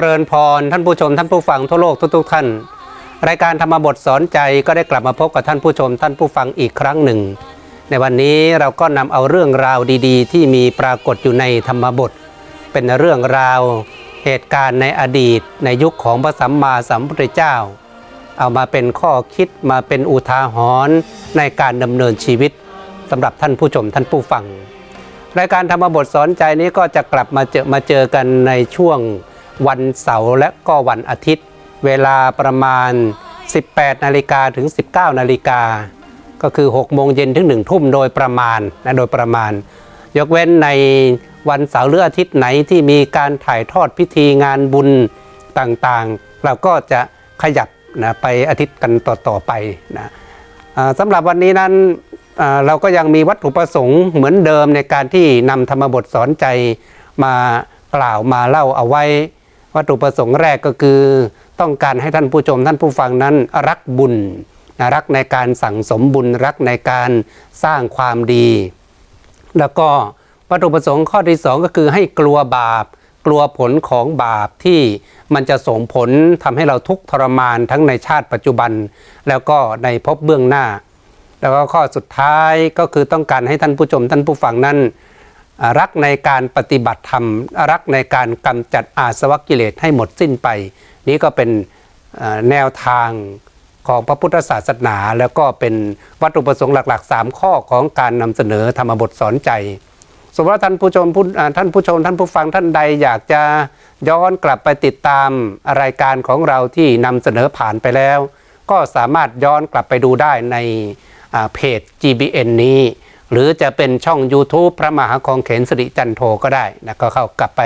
เจริญพรท่านผู้ชมท่านผู้ฟังทั่วโลกทุกๆท่าน รายการธรรมบทสอนใจก็ได้กลับมาพบกับท่านผู้ชมท่านผู้ฟังอีกครั้งหนึ่ง ในวันนี้เราก็นำเอาเรื่องราวดีๆ ที่มีปรากฏอยู่ในธรรมบท เป็นเรื่องราวเหตุการณ์ในอดีต ในยุคของพระสัมมาสัมพุทธเจ้า เอามาเป็นข้อคิดมาเป็นอุทาหรณ์ในการดำเนินชีวิตสำหรับท่านผู้ชมท่านผู้ฟัง รายการธรรมบทสอนใจนี้ก็จะกลับมาเจอมาเจอกันในช่วง วันเสาร์และก็วันอาทิตย์ เวลาประมาณ 18 นาฬิกาถึง 19 นาฬิกา ก็คือ 6 โมงเย็นถึง 1 ทุ่มโดยประมาณนะโดยประมาณ ยกเว้นในวันเสาร์หรืออาทิตย์ไหนที่มีการถ่ายทอดพิธีงานบุญต่างๆ เราก็จะขยับนะไปอาทิตย์กันต่อๆไปนะสำหรับวันนี้นั้นเราก็ยังมีวัตถุประสงค์เหมือนเดิมในการที่นำธรรมบทสอนใจมากล่าวมาเล่าเอาไว้ วัตถุประสงค์แรกก็คือ ต้องการให้ท่านผู้ชมท่านผู้ฟังนั้นรักบุญนะรักในการสั่งสมบุญรักในการสร้างความดี แล้วก็วัตถุประสงค์ข้อที่สองก็คือให้กลัวบาป กลัวผลของบาปที่มันจะส่งผลทำให้เราทุกข์ทรมานทั้งในชาติปัจจุบัน แล้วก็ในภพเบื้องหน้า แล้วก็ข้อสุดท้ายก็คือต้องการให้ท่านผู้ชมท่านผู้ฟังนั้น รักในการปฏิบัติธรรม รักในการกำจัดอาสวะกิเลสให้หมดสิ้นไป นี่ก็เป็นแนวทางของพระพุทธศาสนา แล้วก็เป็นวัตถุประสงค์หลัก ๆ 3 ข้อของการนำเสนอธรรมบทสอนใจ สมมติว่าท่านผู้ชมผู้ท่านผู้ชม ท่านผู้ฟังท่านใดอยากจะย้อนกลับไปติดตามรายการของเราที่นำเสนอผ่านไปแล้ว ก็สามารถย้อนกลับไปดูได้ในเพจ GBN นี้ หรือจะเป็นช่อง YouTube พระมหาคองเขนสิริจันโทก็ได้นะก็เข้ากลับไป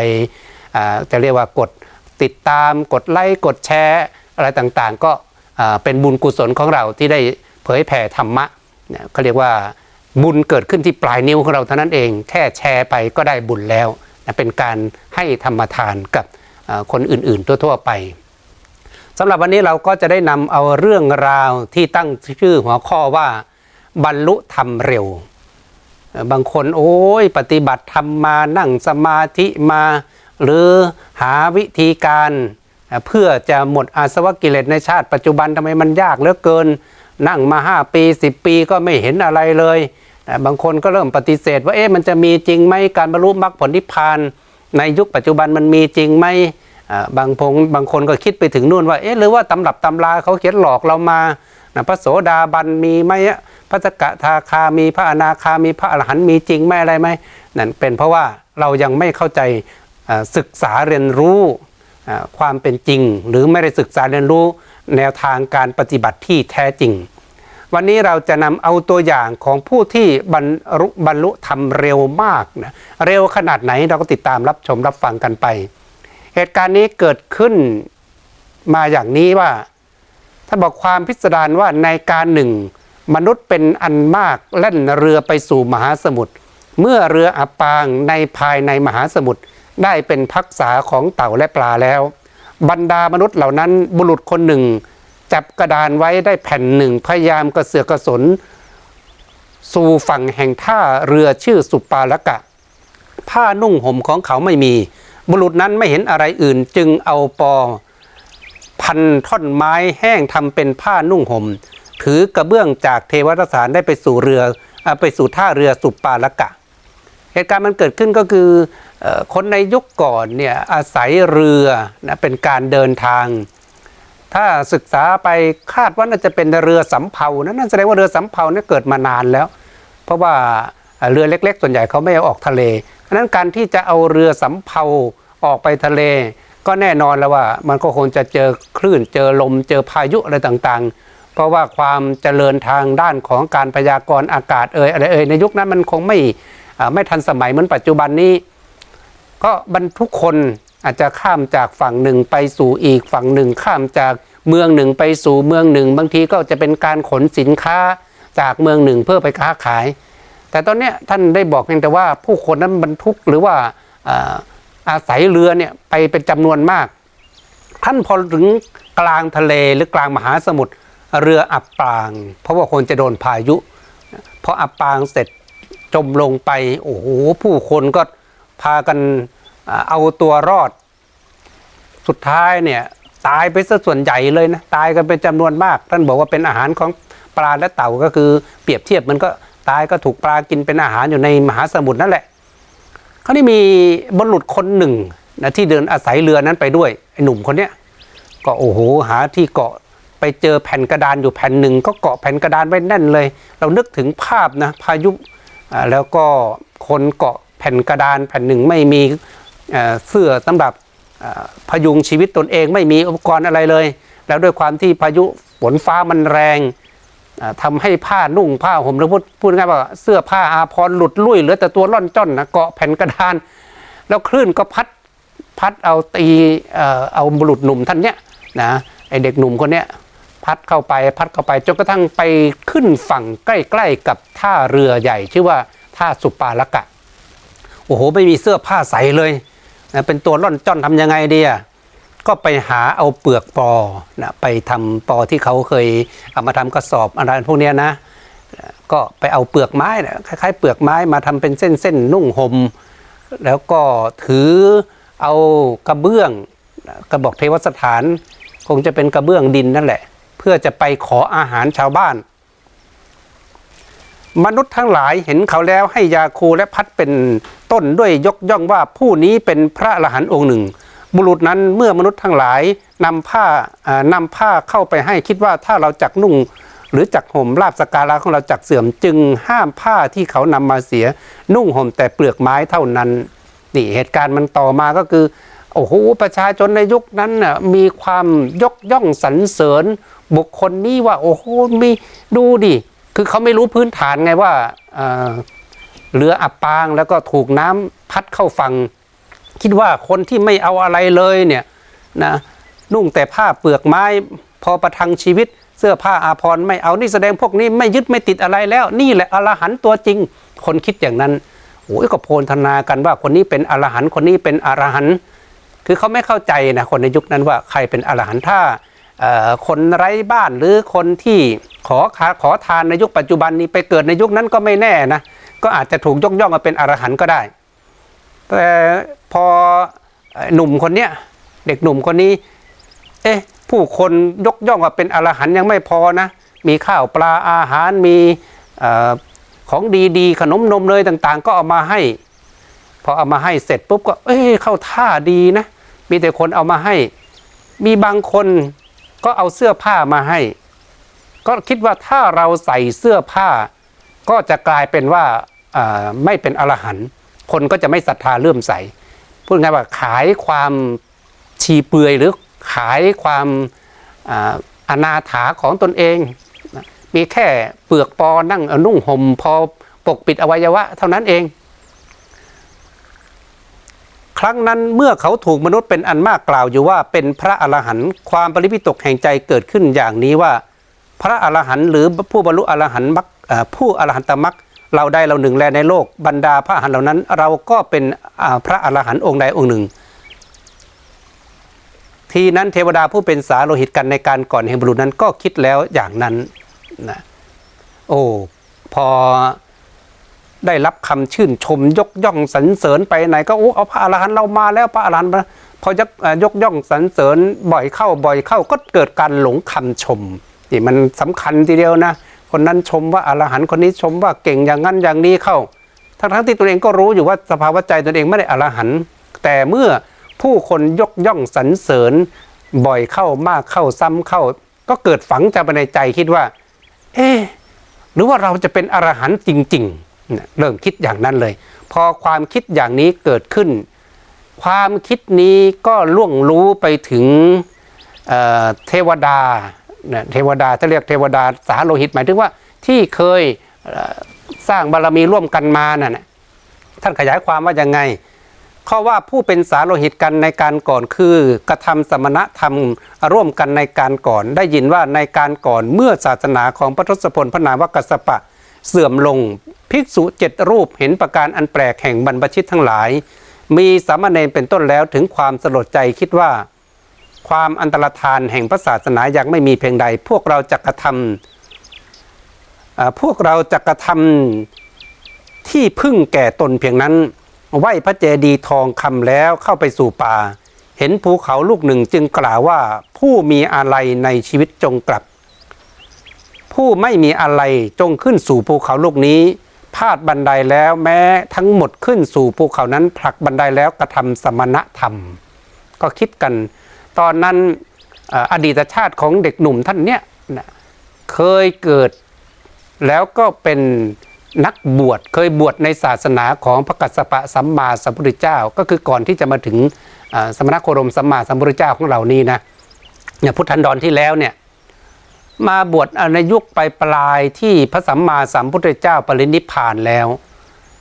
จะเรียกว่ากดติดตามกดไลค์กดแชร์อะไรต่างๆ ก็เป็นบุญกุศลของเราที่ได้เผยแผ่ธรรมะเนี่ยเขาเรียกว่าบุญเกิดขึ้นที่ปลายนิ้วของเราเท่านั้นเอง แค่แชร์ไปก็ได้บุญแล้วนะเป็นการให้ธรรมทานกับคนอื่นๆ ทั่วๆไปสำหรับวันนี้เราก็จะได้นำเอาเรื่องราวที่ตั้งชื่อหัวข้อว่าบรรลุธรรมเร็ว บางคนโอ้ยปฏิบัติธรรมมานั่งสมาธิมา หรือหาวิธีการเพื่อจะหมดอาสวะกิเลสในชาติปัจจุบันทำไมมันยากเหลือเกิน นั่งมา 5 ปี 10 ปีก็ไม่เห็นอะไรเลยบางคนก็เริ่มปฏิเสธ ว่าเอ๊ะมันจะมีจริงไหมการบรรลุมรรคผลนิพพาน ในยุคปัจจุบันมันมีจริงไหมบางพงบางคนก็คิดไปถึงนู่นว่าเอ๊ะหรือว่าตำรับตำราเขาเขียนหลอกเรามานะพระโสดาบันมีไหมอะ พระสกทาคามีพระอนาคามีพระอรหันต์มีจริงไหมอะไรไหมนั่นเป็นเพราะว่าเรายังไม่เข้าใจศึกษาเรียนรู้ความเป็นจริง หรือไม่ได้ศึกษาเรียนรู้แนวทางการปฏิบัติที่แท้จริง วันนี้เราจะนำเอาตัวอย่างของผู้ที่บรรลุบรรลุธรรมเร็วมากนะเร็วขนาดไหนเราก็ติดตามรับชมรับฟังกันไป เหตุการณ์นี้เกิดขึ้นมาอย่างนี้ว่าท่านบอกความพิสดารว่าในการหนึ่ง มนุษย์เป็นอันมากแล่นเรือไปสู่มหาสมุทรเมื่อเรืออับปางในภายในมหาสมุทรได้เป็นพักษาของเต่าและปลาแล้ว บรรดามนุษย์เหล่านั้นบุรุษคนหนึ่ง จับกระดานไว้ได้แผ่นหนึ่งพยายามกระเสือกกระสน สู่ฝั่งแห่งท่าเรือชื่อสุปาละกะ ผ้านุ่งห่มของเขาไม่มี บุรุษนั้นไม่เห็นอะไรอื่นจึงเอาปอ พันท่อนไม้แห้งทำเป็นผ้านุ่งห่ม ถือกระเบื้องจากเทวรสารได้ไปสู่เรืออไปสู่ท่าเรือสุปาละกะ เหตุการณ์มันเกิดขึ้นก็คืออคนในยุคก่อนเนี่ยอาศัยเรือนะเป็นการเดินทาง ถ้าศึกษาไปคาดว่าน่าจะเป็นเรือสำเภานะนั่นแสดงว่าเรือสำเภาเนี่ยเกิดมานานแล้ว เพราะว่าเรือเล็ก ๆ ส่วนใหญ่เขาไม่เอาออกทะเลเพราะนั้นการที่จะเอาเรือสำเภาออกไปทะเล ก็แน่นอนแล้วว่ามันก็คงจะเจอคลื่นเจอลมเจอพายุอะไรต่างๆ เพราะว่าความเจริญทางด้านของการพยากรณ์อากาศเอ่ยอะไรเอ่ยในยุคนั้นมันคงไม่ไม่ทันสมัยเหมือนปัจจุบันนี้ ก็บรรทุกคนอาจจะข้ามจากฝั่งหนึ่งไปสู่อีกฝั่งหนึ่ง ข้ามจากเมืองหนึ่งไปสู่เมืองหนึ่ง บางทีก็จะเป็นการขนสินค้าจากเมืองหนึ่งเพื่อไปค้าขาย แต่ตอนนี้ท่านได้บอกเพียงแต่ว่าผู้คนนั้นบรรทุกหรือว่าอ่าอาศัยเรือเนี่ยไปเป็นจำนวนมาก ท่านพอถึงกลางทะเลหรือกลางมหาสมุทร เรืออับปาง เพราะว่าคนจะโดนพายุพออับปางเสร็จจมลงไปโอ้โหผู้คนก็พากันเอาตัวรอด สุดท้ายเนี่ยตายไปซะส่วนใหญ่เลยนะตายกันเป็นจำนวนมาก ท่านบอกว่าเป็นอาหารของปลาและเต่าก็คือเปรียบเทียบมันก็ตายก็ถูกปลากินเป็นอาหารอยู่ในมหาสมุทรนั่นแหละเขานี่มีบรรลุคนหนึ่งนะที่เดินอาศัยเรือนั้นไปด้วยไอ้หนุ่มคนเนี้ยก็โอ้โหหาที่เกาะ ไปเจอแผ่นกระดานอยู่แผ่นหนึ่ง ก็เกาะแผ่นกระดานไว้แน่นเลย เรานึกถึงภาพนะพายุแล้วก็คนเกาะแผ่นกระดานแผ่นหนึ่งไม่มีเสื้อสำหรับอ่าพยุงชีวิตตนเองไม่มีอุปกรณ์อะไรเลย แล้วด้วยความที่พายุฝนฟ้ามันแรงอ่าทำให้ผ้านุ่งผ้าห่มหรือพูดพูดง่ายๆว่าเสื้อผ้าอาภรหลุดลุ่ยเหลือแต่ตัวร่อนจ้อนนะเกาะแผ่นกระดาน แล้วคลื่นก็พัดพัดเอาตีเอ่อเอาบุรุษหนุ่มท่านเนี้ยนะไอเด็กหนุ่มคนเนี้ย พัดเข้าไปพัดเข้าไปจนกระทั่งไปขึ้นฝั่งใกล้ๆกับท่าเรือใหญ่ ชื่อว่าท่าสุปาละกะโอ้โหไม่มีเสื้อผ้าใสเลยนะเป็นตัวร่อนจ้อนทำยังไงดีอะก็ไปหาเอาเปลือกปอนะไปทำปอที่เขาเคยเอามาทำกระสอบอะไรพวกเนี้ยนะ ก็ไปเอาเปลือกไม้นะคล้ายๆ เปลือกไม้มาทำเป็นเส้นๆนุ่งหม่มแล้วก็ถือเอากระเบื้องกระบอกเทวสถาน คงจะเป็นกระเบื้องดินนั่นแหละ พื่อจะไปขออาหารชาวบ้าน มนุษย์ทั้งหลายเห็นเขาแล้วให้ยาคูและพัดเป็นต้นด้วยยกย่องว่าผู้นี้เป็นพระอรหันต์องค์หนึ่ง บุรุษนั้นเมื่อมนุษย์ทั้งหลายนำผ้าอ่านำผ้าเข้าไปให้คิดว่าถ้าเราจักนุ่งหรือจักห่มลาบสกการะของเราจักเสื่อมจึงห้ามผ้าที่เขานำมาเสีย นุ่งห่มแต่เปลือกไม้เท่านั้นนี่เหตุการณ์มันต่อมาก็คือโอ้โหประชาชนในยุคนั้นน่ะมีความยกย่องสรรเสริญ บุคคลนี้ว่า โอ้โหมีดูดิคือเขาไม่รู้พื้นฐานไงว่าเรืออับปางแล้วก็ถูกน้ำพัดเข้าฝั่งคิดว่าคนที่ไม่เอาอะไรเลยเนี่ยนะนุ่งแต่ผ้าเปลือกไม้พอประทังชีวิตเสื้อผ้าอาภรณ์ไม่เอานี่แสดงพวกนี้ไม่ยึดไม่ติดอะไรแล้ว นี่แหละอรหันต์ตัวจริง คนคิดอย่างนั้นโอ้ยก็โพลธนากันว่าคนนี้เป็นอรหันต์คนนี้เป็นอรหันต์คือเขาไม่เข้าใจนะคนในยุคนั้นว่าใครเป็นอรหันต์ถ้า คนไร้บ้านหรือคนที่ขอขาขอทานในยุคปัจจุบันนี้ไปเกิดในยุคนั้นก็ไม่แน่นะก็อาจจะถูกยกย่องมาเป็นอรหันต์ก็ได้ แต่พอหนุ่มคนเนี้ยเด็กหนุ่มคนนี้ เอ๊ะผู้คนยกย่องว่าเป็นอรหันต์ยังไม่พอนะ มีข้าวปลาอาหารมีอของดีๆ ขนมนมเลยต่างๆ ก็เอามาให้ พอเอามาให้เสร็จปุ๊บก็ เอ้ยเข้าท่าดีนะ มีแต่คนเอามาให้ มีบางคน ก็เอาเสื้อผ้ามาให้ ก็คิดว่าถ้าเราใส่เสื้อผ้า ก็จะกลายเป็นว่าไม่เป็นอรหันต์คนก็จะไม่ศรัทธาเลื่อมใส พูดง่ายว่าขายความชีเปลือยหรือขายความอาอนาถาของตนเอง มีแค่เปลือกปอนั่งนุ่งห่มพอปกปิดอวัยวะเท่านั้นเอง ครั้งนั้นเมื่อเขาถูกมนุษย์เป็นอันมากกล่าวอยู่ว่าเป็นพระอรหันต์ความปริพิตกแห่งใจเกิดขึ้นอย่างนี้ว่า พระอรหันต์หรือผู้บรรลุอรหันต์มรรคเอ่อผู้อรหันตมรรคเราได้เราหนึ่งแลในโลกบรรดาพระอรหันต์เหล่านั้น เราก็เป็นพระอรหันต์องค์ใดองค์หนึ่ง ทีนั้นเทวดาผู้เป็นสาโลหิตกันในการก่อนแห่งบุรุษนั้นก็คิดแล้วอย่างนั้นนะโอ้พอ ได้รับคำชื่นชมยกย่องสรรเสริญไปไหน ก็โอ้เอาพระอรหันต์เรามาแล้วพระอรหันต์มาพอยกยกย่องสรรเสริญบ่อยเข้าบ่อยเข้าก็เกิดการหลงคำชมนี่มันสำคัญทีเดียวนะ คนนั้นชมว่าอรหันต์คนนี้ชมว่าเก่งอย่างนั้นอย่างนี้เข้า ทั้งทั้งที่ตัวเองก็รู้อยู่ว่าสภาวะใจตนเองไม่ได้อรหันต์แต่เมื่อผู้คนยกย่องสรรเสริญบ่อยเข้ามากเข้าซ้ำเข้า ก็เกิดฝังใจไปในใจคิดว่า เอ๊หรือว่าเราจะเป็นอรหันต์จริง ๆ เริ่มคิดอย่างนั้นเลย พอความคิดอย่างนี้เกิดขึ้น ความคิดนี้ก็ล่วงรู้ไปถึงเเทวดาเทวดาจะเรียกเทวดาสาโลหิตหมายถึงว่าที่เคยเสร้างบารมีร่วมกันมาน่ะนะท่านขยายความว่ายังไงข้อว่าผู้เป็นสาโลหิตกันในการก่อนคือกระทำสมณธรรมร่วมกันในการก่อน ได้ยินว่าในการก่อนเมื่อศาสนาของพระทศพลพระนามวกัสปะ เสื่อมลง ภิกษุเจ็ดรูปเห็นประการอันแปลกแห่งบรรพชิตทั้งหลาย มีสามเณรเป็นต้นแล้วถึงความสลดใจคิดว่า ความอันตรธานแห่งพระศาสนายังไม่มีเพียงใด พวกเราจะกระทำพวกเราจะกระทำที่พึ่งแก่ตนเพียงนั้นไหวพระเจดีทองคำแล้วเข้าไปสู่ป่า เห็นภูเขาลูกหนึ่งจึงกล่าวว่าผู้มีอะไรในชีวิตจงกลับ ผู้ไม่มีอะไรจงขึ้นสู่ภูเขาลูกนี้ พาดบันไดแล้วแม้ทั้งหมดขึ้นสู่ภูเขานั้นผลักบันไดแล้วกระทำสมณธรรม ก็คิดกัน ตอนนั้นอดีตชาติของเด็กหนุ่มท่านเนี้ยนะเคยเกิดแล้วก็เป็นนักบวชเคยบวชในศาสนาของพระกัสสปะสัมมาสัมพุทธเจ้า ก็คือก่อนที่จะมาถึงสมณโคดมสัมมาสัมพุทธเจ้าของเรานี่นะเนี่ยพุทธันดรที่แล้วเนี่ย มาบวชในยุคปลายปลายที่พระสัมมาสัมพุทธเจ้าปรินิพานแล้ว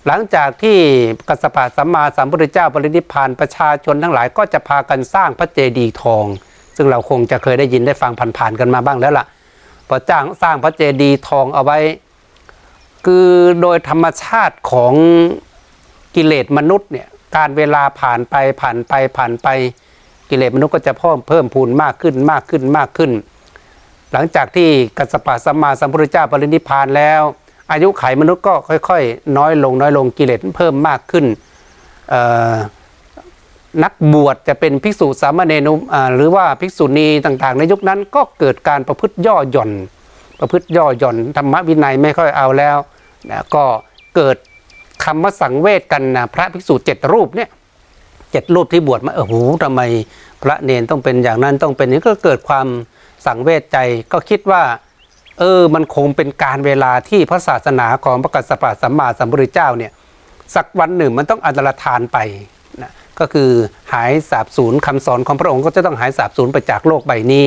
หลังจากที่กัสปะสัมมาสัมพุทธเจ้าปรินิพานประชาชนทั้งหลายก็จะพากันสร้างพระเจดีย์ทอง ซึ่งเราคงจะเคยได้ยินได้ฟังผ่านๆกันมาบ้างแล้วล่ะพอจ้างสร้างพระเจดีย์ทองเอาไว้ คือโดยธรรมชาติของกิเลสมนุษย์เนี่ยการเวลาผ่านไปผ่านไปผ่านไปกิเลสมนุษย์ก็จะเพิ่มเพิ่มพูนมากขึ้นมากขึ้นมากขึ้น หลังจากที่กัสปะสัมมาสัมพุทธเจ้าปรินิพานแล้ว อายุไขมนุษย์ก็ค่อยๆ น้อยลงน้อยลงกิเลสเพิ่มมากขึ้นนักบวชจะเป็นภิกษุสามเณรหรือว่าภิกษุณีต่างๆ ในยุคนั้นก็เกิดการประพฤติย่อหย่อน ประพฤติย่อหย่อนธรรมวินัยไม่ค่อยเอาแล้วนะก็เกิดคำว่าสังเวชกันนะพระภิกษุเจ็ดรูปเนี่ยเจ็ดรูปที่บวชมาเออโหทำไมพระเนนต้องเป็นอย่างนั้นต้องเป็นนี้ก็เกิดความ สังเวชใจก็คิดว่า เออมันคงเป็นการเวลาที่พระศาสนาของพระกัสสปะสัมมาสัมพุทธเจ้าเนี่ยสักวันหนึ่งมันต้องอันตรธานไปนะก็คือหายสาบสูญคำสอนของพระองค์ก็จะต้องหายสาบสูญไปจากโลกใบนี้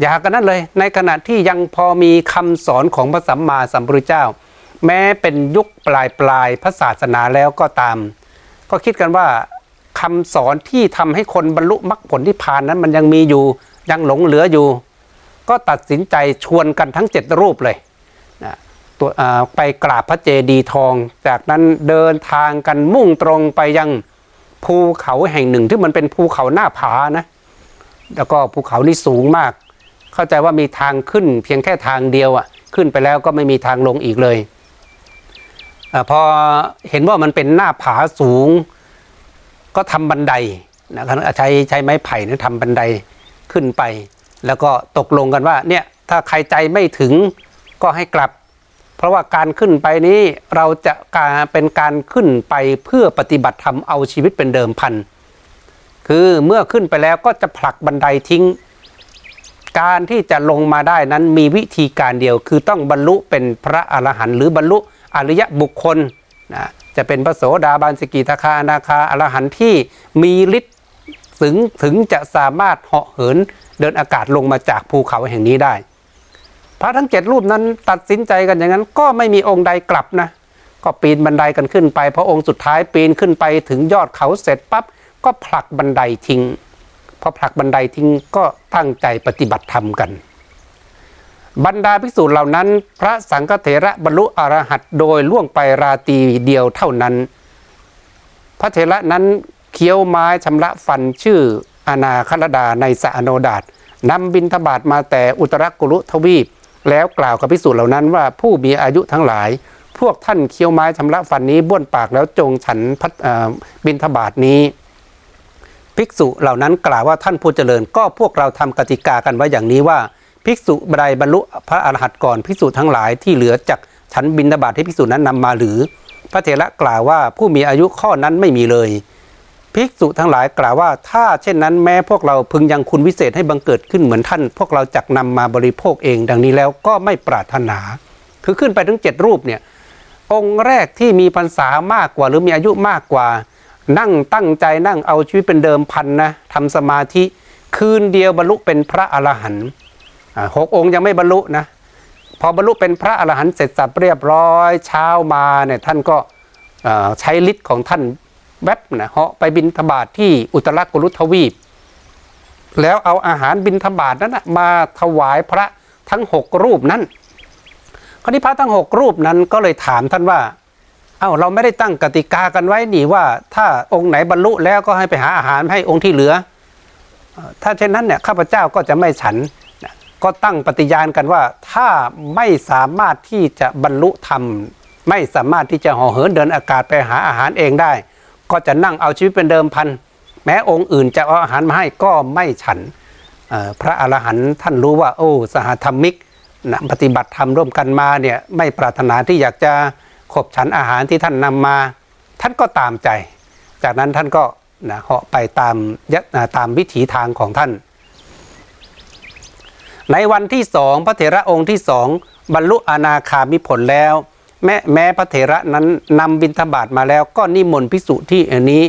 อย่ากันนั้นเลย ในขณะที่ยังพอมีคำสอนของพระสัมมาสัมพุทธเจ้า แม้เป็นยุคปลายปลายพระศาสนาแล้วก็ตาม ก็คิดกันว่าคำสอนที่ทำให้คนบรรลุมรรคผลที่พานนั้นมันยังมีอยู่ยังหลงเหลืออยู่ ก็ตัดสินใจชวนกันทั้งเจ็ดรูปเลยนะตัวไปกราบพระเจดีย์ทอง จากนั้นเดินทางกันมุ่งตรงไปยังภูเขาแห่งหนึ่งที่มันเป็นภูเขาหน้าผานะแล้วก็ภูเขานี่สูงมาก เข้าใจว่ามีทางขึ้นเพียงแค่ทางเดียวอะ่ะขึ้นไปแล้วก็ไม่มีทางลงอีกเลยอพอเห็นว่ามันเป็นหน้าผาสูง ก็ทำบันไดนะครับใช้ใช้ไม้ไผ่นะทำบันไดขึ้นไป แล้วก็ตกลงกันว่าเนี่ยถ้าใครใจไม่ถึงก็ให้กลับ เพราะว่าการขึ้นไปนี้เราจะการเป็นการขึ้นไปเพื่อปฏิบัติธรรมเอาชีวิตเป็นเดิมพัน คือเมื่อขึ้นไปแล้วก็จะผลักบันไดทิ้ง การที่จะลงมาได้นั้นมีวิธีการเดียว คือต้องบรรลุเป็นพระอรหันต์หรือบรรลุอริยบุคคลนะจะเป็นพระโสดาบันสกิทาคาอนาคาอรหันต์ที่มีฤทธิ์ถึงถึงจะสามารถเหาะเหิน เดินอากาศลงมาจากภูเขาแห่งนี้ได้ พระทั้งเจ็ดรูปนั้นตัดสินใจกันอย่างนั้น ก็ไม่มีองค์ใดกลับนะ ก็ปีนบันไดกันขึ้นไปพอองค์สุดท้ายปีนขึ้นไปถึงยอดเขาเสร็จปั๊บก็ผลักบันไดทิ้งพอผลักบันไดทิ้งก็ตั้งใจปฏิบัติธรรมกัน บรรดาภิกษุเหล่านั้น พระสังฆเถระบรรลุอรหัตโดยล่วงไปราตีเดียวเท่านั้น พระเถระนั้นเคี้ยวไม้ชำระฟันชื่อ อานาคลดาในสะอโนดาตนำบินทบาทมาแต่อุตรกุลุทวีป แล้วกล่าวกับภิกษุเหล่านั้นว่าผู้มีอายุทั้งหลาย พวกท่านเคี้ยวไม้ชำระฟันนี้บ้วนปากแล้วจงฉันพัดบินทบาทนี้ภิกษุเหล่านั้นกล่าวว่าท่านผู้เจริญก็พวกเราทำกติกากันไว้อย่างนี้ว่า ภิกษุใดบรรลุพระอรหันต์ก่อนภิกษุทั้งหลายที่เหลือจากฉันบินทบาทที่ภิกษุนั้นนำมาหรือ พระเถระกล่าวว่าผู้มีอายุข้อนั้นไม่มีเลย ภิกษุทั้งหลายกล่าวว่าถ้าเช่นนั้นแม้พวกเราพึงยังคุณวิเศษให้บังเกิดขึ้นเหมือนท่าน พวกเราจักนำมาบริโภคเอง ดังนี้แล้วก็ไม่ปรารถนา คือขึ้นไปถึงเจ็ดรูปเนี่ยองค์แรกที่มีพรรษามากกว่าหรือมีอายุมากกว่า นั่งตั้งใจนั่งเอาชีวิตเป็นเดิมพันนะทำสมาธิคืนเดียวบรรลุเป็นพระอรหันต์หกองค์ยังไม่บรรลุนะพอบรรลุเป็นพระอรหันต์เสร็จสับเรียบร้อยเช้ามาเนี่ยท่านก็ใช้ฤทธิ์ของท่าน แวบนะเหาะไปบินทบาทที่อุตรกุลุทวีป แล้วเอาอาหารบินทบาทนั้นนะมาถวายพระทั้งหกรูปนั้นคราวนี้พระทั้งหกรูปนั้นก็เลยถามท่านว่า เอ้าเราไม่ได้ตั้งกติกากันไว้นี่ว่า ถ้าองค์ไหนบรรลุแล้วก็ให้ไปหาอาหารให้องค์ที่เหลือ ถ้าเช่นนั้นเนี่ยข้าพเจ้าก็จะไม่ฉันก็ตั้งปฏิญาณกันว่าถ้าไม่สามารถที่จะบรรลุธรรม ไม่สามารถที่จะห่อเหินเดินอากาศไปหาอาหารเองได้ ก็จะนั่งเอาชีวิตเป็นเดิมพัน แม้องค์อื่นจะเอาอาหารมาให้ก็ไม่ฉันพระอรหันต์ท่านรู้ว่าโอ้สหธรรมิกนะปฏิบัติธรรมร่วมกันมาเนี่ยไม่ปรารถนาที่อยากจะขบฉันอาหารที่ท่านนำมา ท่านก็ตามใจ จากนั้นท่านก็นะเหาะไปตามยะตามวิถีทางของท่าน ในวันที่สองพระเถระองค์ที่สองบรรลุอนาคามิผลแล้ว แม้แม้พระเถระนั้นนำบิณฑบาตมาแล้วก็นิมนต์ภิกษุที่อันนี้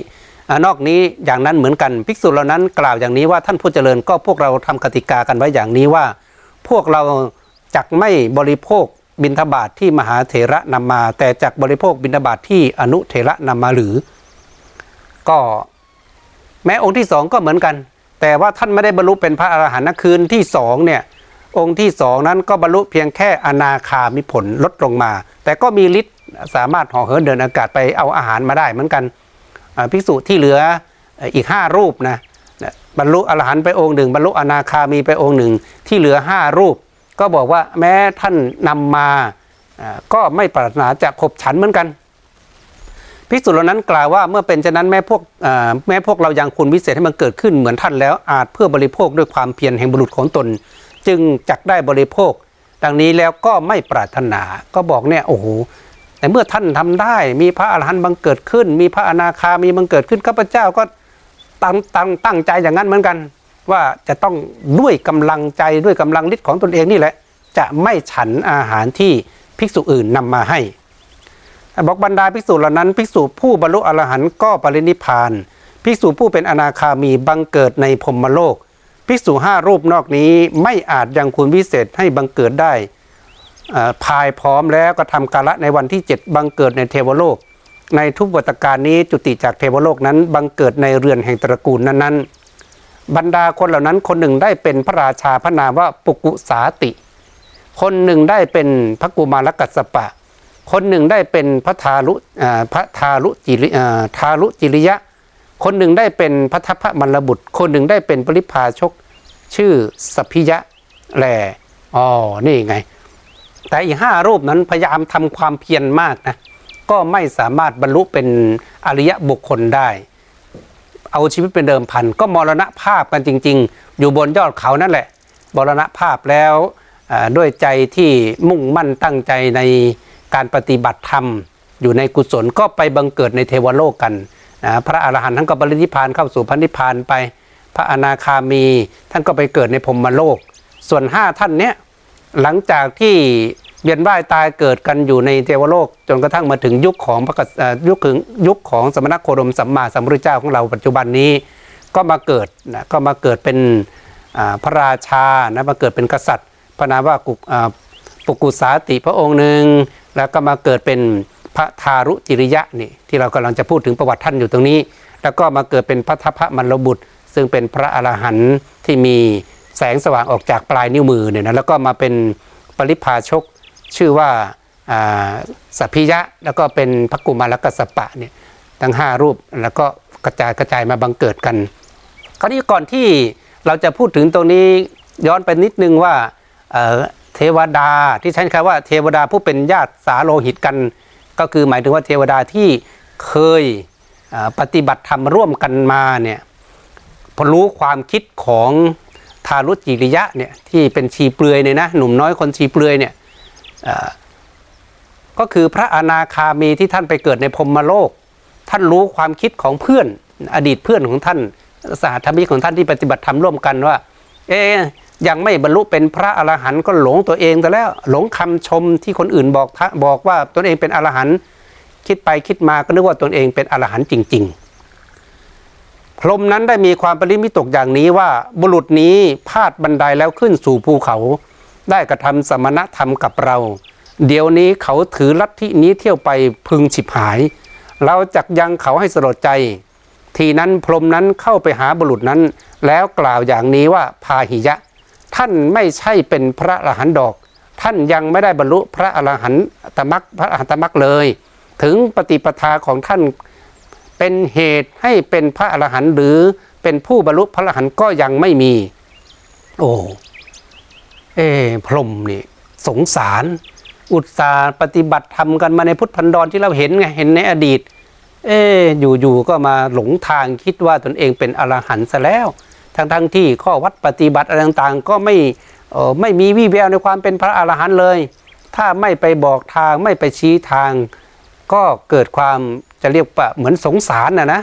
นอกนี้อย่างนั้นเหมือนกันภิกษุเหล่านั้นกล่าวอย่างนี้ว่าท่านผู้เจริญก็พวกเราทำกติกากันไว้อย่างนี้ว่า พวกเราจักไม่บริโภคบิณฑบาตทที่มหาเถระนำมา แต่จักบริโภคบิณฑบาตทที่อนุเถระนำมาหรือ ก็แม้องค์ที่สองก็เหมือนกัน แต่ว่าท่านไม่ได้บรรลุเป็นพระอรหันต์นะคืนที่สองเนี่ย องค์ที่สองนั้นก็บรรลุเพียงแค่อนาคามิผลลดลงมา แต่ก็มีฤทธิ์สามารถห่อเหินเดินอากาศไปเอาอาหารมาได้เหมือนกันภิกษุที่เหลืออีกห้ารูปนะบรรลุอรหันต์ไปองค์หนึ่งบรรลุอนาคามีไปองค์หนึ่งที่เหลือห้ารูป ก็บอกว่าแม้ท่านนำมาอ่าก็ไม่ปรารถนาจะขบฉันเหมือนกันภิกษุเหล่านั้นกล่าวว่าเมื่อเป็นฉะนั้นแม้พวกแม้พวกเรายังคุณวิเศษให้มันเกิดขึ้นเหมือนท่านแล้วอาจเพื่อบริโภคด้วยความเพียรแห่งบุรุษของตน จึงจักได้บริโภค ดังนี้แล้วก็ไม่ปรารถนาก็บอกเนี่ยโอ้โหแต่เมื่อท่านทำได้มีพระอรหันต์บังเกิดขึ้น มีพระอนาคามีบังเกิดขึ้นข้าพเจ้าก็ตั้งตั้งตั้งใจอย่างนั้นเหมือนกัน ว่าจะต้องด้วยกำลังใจด้วยกำลังฤทธิ์ของตนเองนี่แหละ จะไม่ฉันอาหารที่ภิกษุอื่นนำมาให้บอกบรรดาภิกษุเหล่านั้นภิกษุผู้บรรลุอรหันต์ก็ปรินิพานภิกษุผู้เป็นอนาคามีบังเกิดในพรมโลก ภิกษุห้ารูปนอกนี้ไม่อาจยังคุณวิเศษให้บังเกิดได้เอ่อพายพร้อมแล้วก็ทำกาละในวันที่ 7 บังเกิดในเทวโลก ในทุกวัตการนี้จุติจากเทวโลกนั้น บังเกิดในเรือนแห่งตระกูลนั้นๆ บรรดาคนเหล่านั้นคนหนึ่งได้เป็นพระราชาพระนามว่าปุกุสาติ คนหนึ่งได้เป็นพระกุมารกัสปะ คนหนึ่งได้เป็นพระทารุพระทารุจิริทารุจิริยะ คนหนึ่งได้เป็นพระทัพะมรบุตร คนหนึ่งได้เป็นปริพาชก ชื่อสัพพิยะแลอ๋อนี่ไง แต่อีกห้ารูปนั้นพยายามทำความเพียรมากนะก็ไม่สามารถบรรลุเป็นอริยบุคคลได้ เอาชีวิตเป็นเดิมพัน ก็มรณภาพกันจริง ๆ อยู่บนยอดเขานั่นแหละมรณภาพแล้วด้วยใจที่มุ่งมั่นตั้งใจในการปฏิบัติธรรม อยู่ในกุศลก็ไปบังเกิดในเทวโลกกัน นะพระอรหันต์ท่านก็บรินิพานเข้าสู่พระนิพพานไป พระอนาคามีท่านก็ไปเกิดในพรหมโลก ส่วนห้าท่านเนี้ยหลังจากที่เวียนว่ายตายเกิดกันอยู่ในเทวโลก จนกระทั่งมาถึงยุคของพระกษัตริย์เอ่อยุคถึงยุคของสมณโคดมสัมมาสัมพุทธเจ้าของเราปัจจุบันนี้ก็มาเกิดนะก็มาเกิดเป็นพระราชานะมาเกิดเป็นกษัตริย์พระนามว่ากุปุกุสาติพระองค์หนึ่งแล้วก็มาเกิดเป็น ระทารุจิริยะนี่ที่เรากำลังจะพูดถึงประวัติท่านอยู่ตรงนี้ แล้วก็มาเกิดเป็นพระทัพพระมรบุตร ซึ่งเป็นพระอรหันต์ที่มีแสงสว่างออกจากปลายนิ้วมือเนี่ยนะแล้วก็มาเป็นปริพาชกชื่อว่าสัพพิยะ แล้วก็เป็นพระกุมารกัสสปะเนี่ยทั้งห้ารูปแล้วก็กระจายกระจายมาบังเกิดกัน คราวนี้ก่อนที่เราจะพูดถึงตรงนี้ย้อนไปนิดนึงว่าเเทวดาที่ใช้คำว่าเทวดาผู้เป็นญาติสาโลหิตกัน ก็คือหมายถึงว่าเทวดาที่เคยปฏิบัติธรรมร่วมกันมาเนี่ยพอรู้ความคิดของทารุจิริยะเนี่ยที่เป็นชีเปลือยเนี่ยนะหนุ่มน้อยคนชีเปลือยเนี่ยก็คือพระอนาคามีที่ท่านไปเกิดในพรมโลก ท่านรู้ความคิดของเพื่อนอดีตเพื่อนของท่านสหธรรมิกของท่านที่ปฏิบัติธรรมร่วมกันว่า เอ๊ ยังไม่บรรลุเป็นพระอรหันต์ก็หลงตัวเองแต่แล้ว หลงคำชมที่คนอื่นบอกบอกว่าตนเองเป็นอรหันต์คิดไปคิดมาก็นึกว่าตนเองเป็นอรหันต์จริง ๆ พรมนั้นได้มีความปริมิตกอย่างนี้ว่าบุรุษนี้พาดบันไดแล้วขึ้นสู่ภูเขา ได้กระทำสมณธรรมกับเรา เดี๋ยวนี้เขาถือลัทธินี้เที่ยวไปพึงฉิบหาย เราจักยังเขาให้สลดใจ ทีนั้นพรมนั้นเข้าไปหาบุรุษนั้น แล้วกล่าวอย่างนี้ว่าพาหิยะ ท่านไม่ใช่เป็นพระอรหันต์ดอก ท่านยังไม่ได้บรรลุพระอรหันตมรรคพระอรหันตมรรคเลย ถึงปฏิปทาของท่านเป็นเหตุให้เป็นพระอรหันต์หรือเป็นผู้บรรลุพระอรหันต์ก็ยังไม่มี โอ้เอพรมนี่สงสาร อุตสาห์ปฏิบัติธรรมกันมาในพุทธพันดรที่เราเห็นไงเห็นในอดีต เอ๊ะอยู่ๆก็มาหลงทางคิดว่าตนเองเป็นอรหันต์ซะแล้ว ทั้งๆที่ข้อวัดปฏิบัติอะไรต่างๆ ก็ไม่ไม่มีวี่แววในความเป็นพระอรหันต์เลย ถ้าไม่ไปบอกทางไม่ไปชี้ทาง ก็เกิดความจะเรียกว่าเหมือนสงสารนะนะ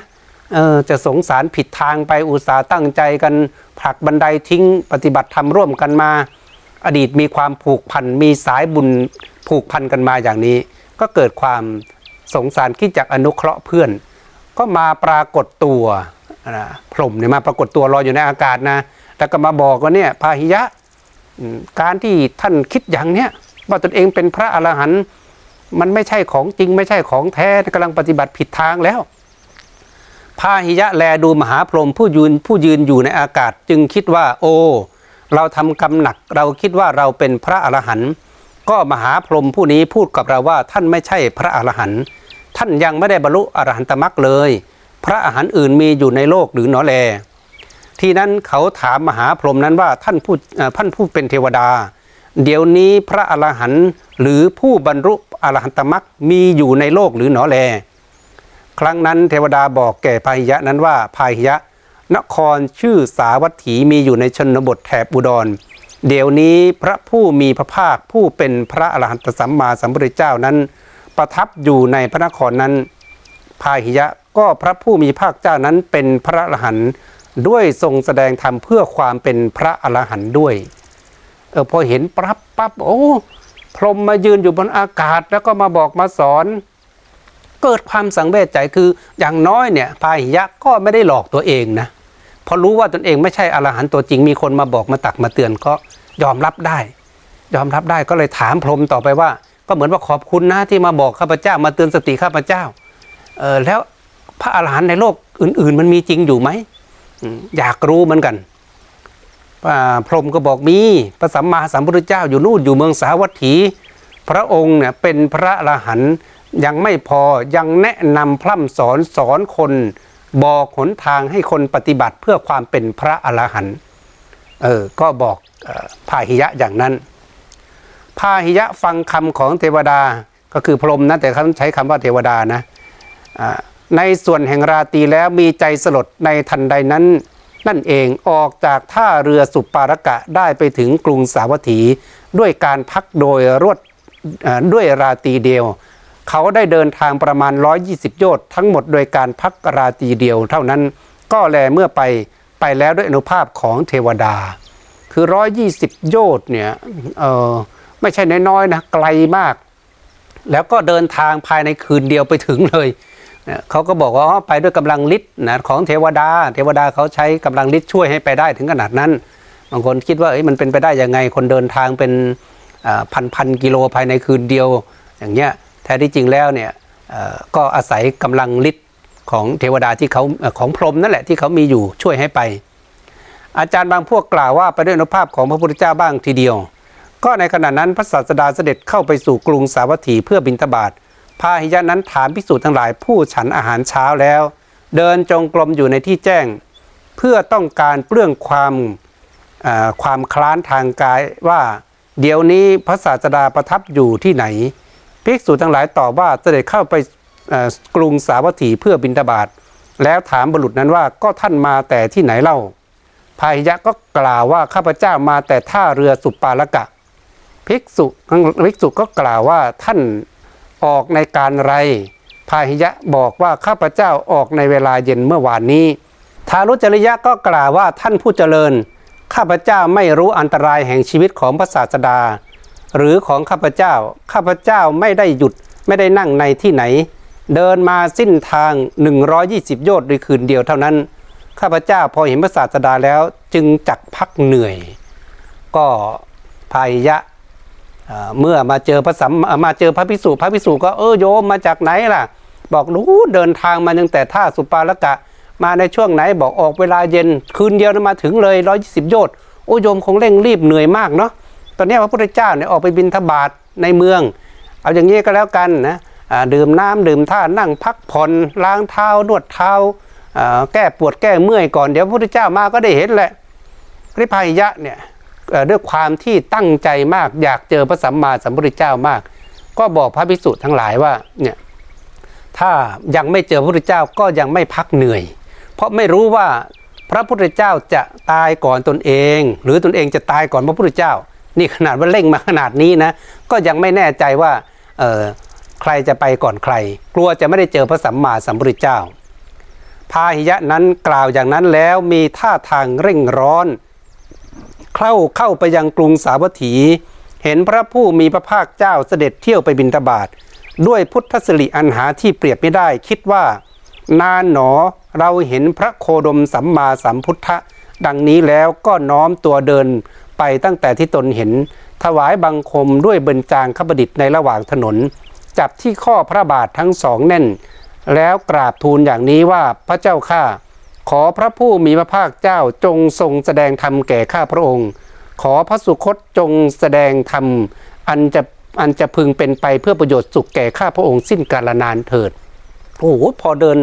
เออจะสงสารผิดทางไปอุตสาห์ตั้งใจกันผลักบันไดทิ้งปฏิบัติธรรมร่วมกันมา อดีตมีความผูกพันมีสายบุญผูกพันกันมาอย่างนี้ ก็เกิดความสงสารคิดจากอนุเคราะห์เพื่อน ก็มาปรากฏตัว นะพรหมเนี่ยมาปรากฏตัวลอยอยู่ในอากาศนะแล้วก็มาบอกว่าเนี่ยพาหิยะการที่ท่านคิดอย่างเนี้ยว่าตนเองเป็นพระอรหันต์มันไม่ใช่ของจริงไม่ใช่ของแท้กำลังปฏิบัติผิดทางแล้วพาหิยะแลดูมหาพรหมผู้ยืนผู้ยืนอยู่ในอากาศจึงคิดว่า โอ้ เราทำกรรมหนักเราคิดว่าเราเป็นพระอรหันต์ก็มหาพรหมผู้นี้พูดกับเราว่าท่านไม่ใช่พระอรหันต์ท่านยังไม่ได้บรรลุอรหันตมรรคเลย พระอรหันต์อื่นมีอยู่ในโลกหรือหนอแล ที่นั้นเขาถามมหาพรหมนั้นว่าท่านผู้ท่านผู้เป็นเทวดา เดี๋ยวนี้พระอรหันต์หรือผู้บรรลุอรหันตมรรคมีอยู่ในโลกหรือหนอแล ครั้งนั้นเทวดาบอกแก่พาหิยะนั้นว่าพาหิยะ นครชื่อสาวัตถีมีอยู่ในชนบทแถบอุดรเดี๋ยวนี้พระผู้มีพระภาคผู้เป็นพระอรหันตสัมมาสัมพุทธเจ้านั้น ประทับอยู่ในพระนครนั้น พาหิยะ ก็พระผู้มีภาคเจ้านั้นเป็นพระอรหันต์ด้วยทรงแสดงธรรมเพื่อความเป็นพระอรหันต์ด้วยเออพอเห็นปั๊บปั๊บโอ้พรหมมายืนอยู่บนอากาศแล้วก็มาบอกมาสอน เกิดความสังเวชใจคืออย่างน้อยเนี่ยพาหิยะก็ไม่ได้หลอกตัวเองนะพราะรู้ว่าตนเองไม่ใช่อรหันต์ตัวจริงมีคนมาบอกมาตักมาเตือนก็ยอมรับได้ ยอมรับได้ก็เลยถามพรหมต่อไปว่า ก็เหมือนว่าขอบคุณนะที่มาบอกข้าพเจ้ามาเตือนสติข้าพเจ้าเออแล้ว พระอรหันต์ในโลกอื่น ๆ มันมีจริงอยู่ไหมอยากรู้เหมือนกันพรหมก็บอกมีพระสัมมาสัมพุทธเจ้าอยู่นู่นอยู่เมืองสาวัตถี พระองค์เนี่ยเป็นพระอรหันต์ยังไม่พอยังแนะนำพร่ำสอนสอนคนบอกหนทางให้คนปฏิบัติเพื่อความเป็นพระอรหันต์เออก็บอกพาหิยะอย่างนั้นพาหิยะฟังคำของเทวดาก็คือพรหมนะแต่เขาใช้คำว่าเทวดานะอ่า ในส่วนแห่งราตีแล้วมีใจสลดในทันใดนั้น นั่นเองออกจากท่าเรือสุปารกะได้ไปถึงกรุงสาวัตถี ด้วยการพักโดยรวดด้วยราตีเดียว เขาได้เดินทางประมาณ 120 โยชน์ทั้งหมดโดยการพักราตีเดียวเท่านั้นก็แลเมื่อไปไปแล้วด้วยอนุภาพของเทวดา คือ 120 โยชน์เนี่ยไม่ใช่น้อยๆนะไกลมาก แล้วก็เดินทางภายในคืนเดียวไปถึงเลย เขาก็บอกว่าไปด้วยกำลังฤทธิ์นะของเทวดา เทวดาเขาใช้กำลังฤทธิ์ช่วยให้ไปได้ถึงขนาดนั้น บางคนคิดว่าเอ้ยมันเป็นไปได้ยังไงคนเดินทางเป็นพันพันกิโลภายในคืนเดียว อย่างเงี้ยแท้ที่จริงแล้วเนี่ยก็อาศัยกำลังฤทธิ์ของเทวดาที่เขาของพรหมนั่นแหละที่เขามีอยู่ช่วยให้ไป อาจารย์บางพวกกล่าวว่าไปด้วยอนุภาพของพระพุทธเจ้าบ้างทีเดียว ก็ในขณะนั้นพระศาสดาเสด็จเข้าไปสู่กรุงสาวัตถีเพื่อบิณฑบาต พาหิยะนั้นถามภิกษุทั้งหลายผู้ฉันอาหารเช้าแล้ว เดินจงกรมอยู่ในที่แจ้ง เพื่อต้องการเปลื้องความความคลานทางกายว่า เดี๋ยวนี้พระศาสดาประทับอยู่ที่ไหนภิกษุทั้งหลายตอบว่าเสด็จเข้าไปกรุงสาวัตถีเพื่อบิณฑบาตแล้วถามบุรุษนั้นว่าก็ท่านมาแต่ที่ไหนเล่าพาหิยะก็กล่าวว่าข้าพเจ้ามาแต่ท่าเรือสุปปาละกะภิกษุภิกษุก็กล่าวว่าท่าน ออกในการไร พาหิยะบอกว่าข้าพเจ้าออกในเวลาเย็นเมื่อวานนี้ ทารุจริยะก็กล่าวว่าท่านผู้เจริญ ข้าพเจ้าไม่รู้อันตรายแห่งชีวิตของพระศาสดา หรือของข้าพเจ้า ข้าพเจ้าไม่ได้หยุดไม่ได้นั่งในที่ไหน เดินมาสิ้นทาง 120 โยชน์ในคืนเดียวเท่านั้น ข้าพเจ้าพอเห็นพระศาสดาแล้วจึงจักพักเหนื่อย ก็พายยะ เมื่อมาเจอพระสัมมาเจอพระพิสุพระพิสุก็เออโยมมาจากไหนล่ะ บอกรู้เดินทางมาตั้งแต่ท่าสุปาละกะ มาในช่วงไหนบอกออกเวลาเย็นคืนเดียวมาถึงเลย 120 โยชน์โอ้โยมคงเร่งรีบเหนื่อยมากเนาะตอนนี้พระพุทธเจ้าเนี่ยออกไปบินทบาทในเมือง เอาอย่างนี้ก็แล้วกันนะดื่มน้ำดื่มท่านั่งพักผ่อนล้างเท้านวดเท้าแก้ปวดแก้เมื่อยก่อนเดี๋ยวพระพุทธเจ้ามาก็ได้เห็นแหละระพายะเนี่ย ด้วยความที่ตั้งใจมากอยากเจอพระสัมมาสัมพุทธเจ้ามาก ก็บอกพระภิกษุทั้งหลายว่าเนี่ยถ้ายังไม่เจอพระพุทธเจ้าก็ยังไม่พักเหนื่อย เพราะไม่รู้ว่าพระพุทธเจ้าจะตายก่อนตนเอง หรือตนเองจะตายก่อนพระพุทธเจ้า นี่ขนาดว่าเร่งมาขนาดนี้นะก็ยังไม่แน่ใจว่าเออใครจะไปก่อนใคร กลัวจะไม่ได้เจอพระสัมมาสัมพุทธเจ้าพาหิยะนั้นกล่าวอย่างนั้นแล้วมีท่าทางเร่งร้อน เข้าเข้าไปยังกรุงสาวัตถี เห็นพระผู้มีพระภาคเจ้าเสด็จเที่ยวไปบินทบาทด้วยพุทธสิริอันหาที่เปรียบไม่ได้คิดว่า นานหนอเราเห็นพระโคดมสัมมาสัมพุทธะ ดังนี้แล้วก็น้อมตัวเดินไปตั้งแต่ที่ตนเห็น ถวายบังคมด้วยเบญจางขบดิษในระหว่างถนน จับที่ข้อพระบาททั้งสองแน่น แล้วกราบทูลอย่างนี้ว่าพระเจ้าข้า ขอพระผู้มีพระภาคเจ้าจงทรงแสดงธรรมแก่ข้าพระองค์ ขอพระสุคตจงแสดงธรรมอันจะอันจะพึงเป็นไปเพื่อประโยชน์สุขแก่ข้าพระองค์สิ้นกาลนานเถิดโอ้โหพอเดิน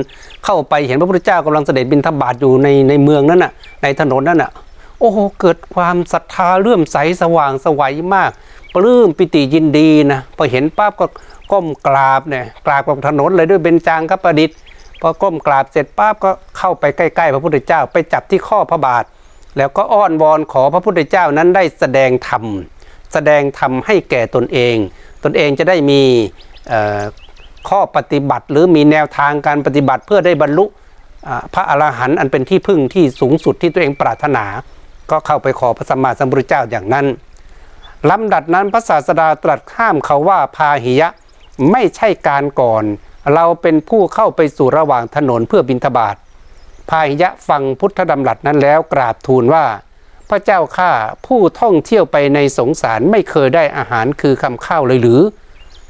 เข้าไปเห็นพระพุทธเจ้ากำลังเสด็จบินทบาทอยู่ในในเมืองนั้นน่ะในถนนนั้นน่ะโอ้โหเกิดความศรัทธาเลื่อมใสสว่างสวัยมากปลื้มปิติยินดีนะพอเห็นปั๊บก็ก้มกราบเนี่ยกราบกับถนนเลยด้วยเบญจางคประดิษฐ์ พอก้มกราบเสร็จปั๊บก็เข้าไปใกล้ๆ พระพุทธเจ้าไปจับที่ข้อพระบาท แล้วก็อ้อนวอนขอพระพุทธเจ้านั้นได้แสดงธรรมแสดงธรรมให้แก่ตนเอง ตนเองจะได้มีข้อปฏิบัติหรือมีแนวทางการปฏิบัติเพื่อได้บรรลุพระอรหันต์อันเป็นที่พึ่งที่สูงสุดที่ตัวเองปรารถนา ก็เข้าไปขอพระสัมมาสัมพุทธเจ้าอย่างนั้นลำดับนั้นพระศาสดาตรัสข้ามเขาว่าพาหิยะไม่ใช่การก่อน เราเป็นผู้เข้าไปสู่ระหว่างถนนเพื่อบินทบาทพาหิยะฟังพุทธดำรัสนั้นแล้วกราบทูลว่า พระเจ้าข้าผู้ท่องเที่ยวไปในสงสารไม่เคยได้อาหารคือคำข้าวเลยหรือ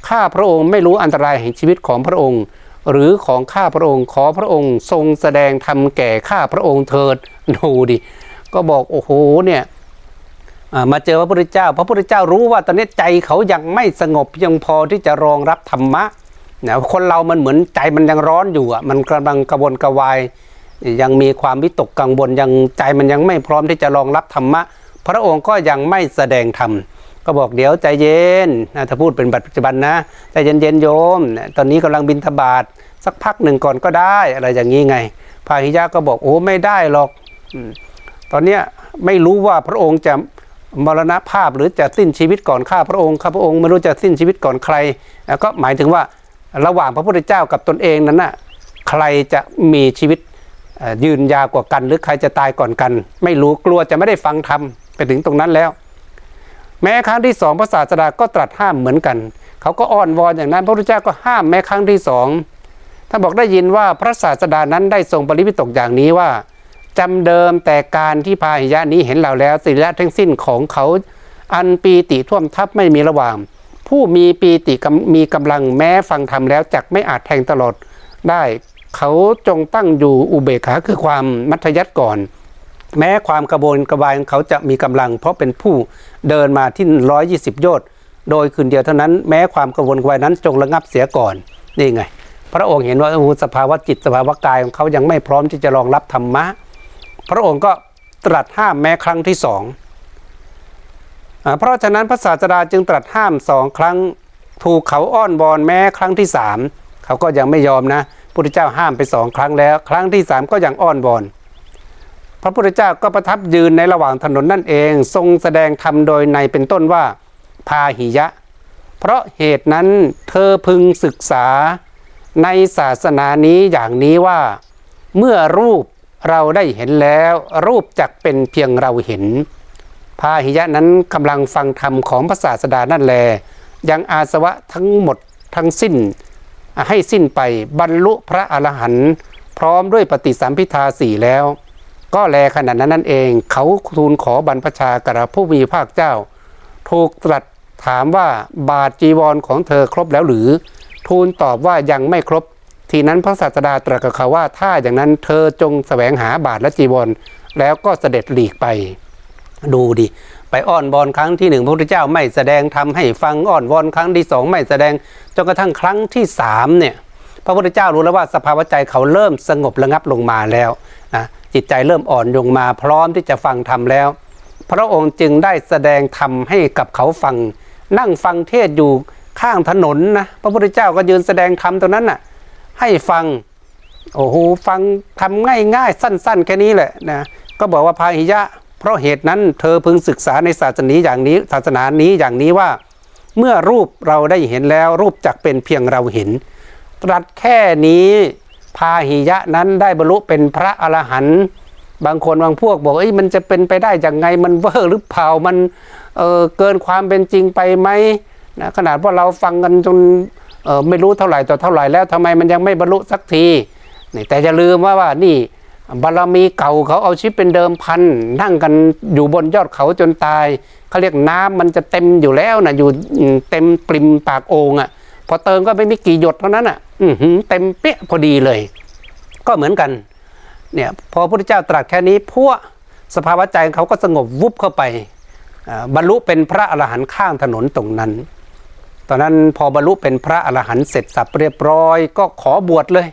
ข้าพระองค์ไม่รู้อันตรายแห่งชีวิตของพระองค์ หรือของข้าพระองค์ขอพระองค์ทรงแสดงทำแก่ข้าพระองค์เถิดดูดิก็บอกโอ้โหเนี่ยมาเจอพระพุทธเจ้า พระพุทธเจ้ารู้ว่าตอนนี้ใจเขายังไม่สงบยังพอที่จะรองรับธรรมะ นะคนเรามันเหมือนใจมันยังร้อนอยู่อะมันกำลังกระวนกระวาย ยังมีความวิตกกังวลยังใจมันยังไม่พร้อมที่จะรองรับธรรมะ พระองค์ก็ยังไม่แสดงธรรมก็บอกเดี๋ยวใจเย็นนะถ้าพูดเป็นปัจจุบันนะใจเย็นเย็นโยมตอนนี้กำลังบินทบาทสักพักหนึ่งก่อนก็ได้อะไรอย่างนี้ไงพาหิยะก็บอกโอ้ไม่ได้หรอกตอนเนี้ยไม่รู้ว่าพระองค์จะมรณภาพหรือจะสิ้นชีวิตก่อนข้าพระองค์ข้าพระองค์ไม่รู้จะสิ้นชีวิตก่อนใคร ก็หมายถึงว่า ระหว่างพระพุทธเจ้ากับตนเองนั้นนะ่ะใครจะมีชีวิตยืนยาวกว่ากัน หรือใครจะตายก่อนกัน ไม่รู้กลัวจะไม่ได้ฟังธรรมไปถึงตรงนั้นแล้ว แม้ครั้งที่สองพระศาสดาก็ตรัสห้ามเหมือนกันเขาก็อ้อนวอนอย่างนั้น พระพุทธเจ้าก็ห้ามแม้ครั้งที่สองท่านบอกได้ยินว่าพระศาสดานั้นได้ทรงปริพิตกอย่างนี้ว่าจำเดิมแต่การที่พาหิยะนี้เห็นเราแล้วสิละทั้งสิ้นของเขาอันปีติท่วมทับไม่มีระหว่าง ผู้มีปีติมีกำลังแม้ฟังธรรมแล้วจักไม่อาจแทงตลอดได้ เขาจงตั้งอยู่อุเบกขาคือความมัธยัติก่อน แม้ความกระบวนกระบายเขาจะมีกำลัง เพราะเป็นผู้เดินมาที่ร้อยยี่สิบโยชน์โดยคืนเดียวเท่านั้นแม้ความกระวนกระวายนั้นจงระงับเสียก่อนนี่ไง พระองค์เห็นว่าสภาวะจิตสภาวะกายของเขายังไม่พร้อมที่จะรองรับธรรมะ พระองค์ก็ตรัสห้ามแม้ครั้งที่สอง เพราะฉะนั้นพระศาสดาจึงตรัสห้ามสองครั้งถูกเขาอ้อนบอนแม้ครั้งที่สามเขาก็ยังไม่ยอมนะพุทธเจ้าห้ามไปสองครั้งแล้ว ครั้งที่สามก็ยังอ้อนวอนพระพุทธเจ้าก็ประทับยืนในระหว่างถนนนั่นเอง ทรงแสดงธรรมโดยในเป็นต้นว่า พาหิยะ เพราะเหตุนั้นเธอพึงศึกษาในศาสนานี้อย่างนี้ว่า เมื่อรูปเราได้เห็นแล้ว รูปจักเป็นเพียงเราเห็น พาหิยะนั้นกำลังฟังธรรมของพระศาสดานั่นแล ยังอาสวะทั้งหมดทั้งสิ้น ให้สิ้นไปบรรลุพระอรหันต์พร้อมด้วยปฏิสัมพิทาสี่แล้ว ก็แลขนาดนั้นนั่นเอง เขาทูลขอบรรพชากระผู้มีภาคเจ้า ถูกตรัสถามว่าบาทจีวรของเธอครบแล้วหรือ ทูลตอบว่ายังไม่ครบ ทีนั้นพระศาสดาตรัสกับเขาว่าถ้าอย่างนั้นเธอจงแสวงหาบาทและจีวรแล้วก็เสด็จหลีกไป ดูดิไปอ้อนวอนครั้งที่หนึ่งพระพุทธเจ้าไม่แสดงทำให้ฟังอ้อนวอนครั้งที่สองไม่แสดงจนกระทั่งครั้งที่สามเนี่ยพระพุทธเจ้ารู้แล้วว่าสภาวะใจเขาเริ่มสงบระงับลงมาแล้วนะจิตใจเริ่มอ่อนลงมาพร้อมที่จะฟังธรรมแล้ว พระองค์จึงได้แสดงธรรมให้กับเขาฟัง นั่งฟังเทศอยู่ข้างถนนนะพระพุทธเจ้าก็ยืนแสดงธรรมตรงนั้นน่ะให้ฟังโอ้โหฟังทำง่ายๆสั้น ๆ แค่นี้แหละนะก็บอกว่าพาหิยะ เพราะเหตุนั้นเธอพึงศึกษาในศาสนาอย่างนี้ศาสนานี้อย่างนี้ว่า เมื่อรูปเราได้เห็นแล้วรูปจักเป็นเพียงเราเห็น ตรัสแค่นี้พาหิยะนั้นได้บรรลุเป็นพระอรหันต์บางคนบางพวกบอกเอ้ยมันจะเป็นไปได้อย่างไงมันเวอร์หรือเปล่ามันเออเกินความเป็นจริงไปไหมนะขนาดว่าเราฟังกันจนเออไม่รู้เท่าไหร่ต่อเท่าไหร่แล้วทำไมมันยังไม่บรรลุสักทีนี่แต่จะลืมว่าว่านี่ บารมีเก่าเขาเอาชีวิตเป็นเดิมพันนั่งกันอยู่บนยอดเขาจนตายเขาเรียกน้ำมันจะเต็มอยู่แล้วนะอยู่เต็มปริมปากโอ่งอะ่ะ พอเติมก็ไม่มีกี่หยดเท่านั้นอะ่ะอือเต็มเปี้ยพอดีเลย ก็เหมือนกันเนี่ยพอพระพุทธเจ้าตรัสแค่นี้พวกสภาวะใจเขาก็สงบวุบเข้าไป บรรลุเป็นพระอรหันต์ข้างถนนตรงนั้น ตอนนั้นพอบรรลุเป็นพระอรหันต์เสร็จสับเรียบร้อย ก็ขอบวชเลย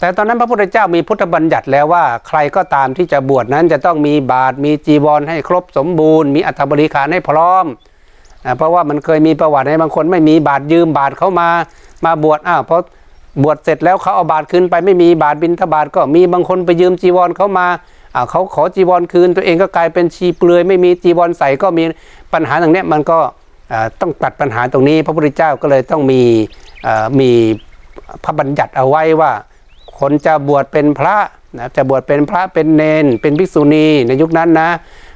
แต่ตอนนั้นพระพุทธเจ้ามีพุทธบัญญัติแล้วว่าใครก็ตามที่จะบวชนั้นจะต้องมีบาตรมีจีวรให้ครบสมบูรณ์ มีอัฐบริขารให้พร้อมอ่าเพราะว่ามันเคยมีประวัติในบางคนไม่มีบาตรยืมบาตรเขามามาบวชอ้าวเพราะบวชเสร็จแล้วเขาเอาบาตรคืนไปไม่มีบาตรบินทบาทก็มีบางคนไปยืมจีวรเขามาอ่าเขาขอจีวรคืน ตัวเองก็กลายเป็นชีเปลือยไม่มีจีวรใส่ก็มีปัญหาตรงนี้มันก็ต้องตัดปัญหาตรงนี้ พระพุทธเจ้าก็เลยต้องมีมีพระบัญญัติเอาไว้ว่า คนจะบวชเป็นพระนะจะบวชเป็นพระเป็นเนน เป็นภิกษุณีในยุคนั้นนะ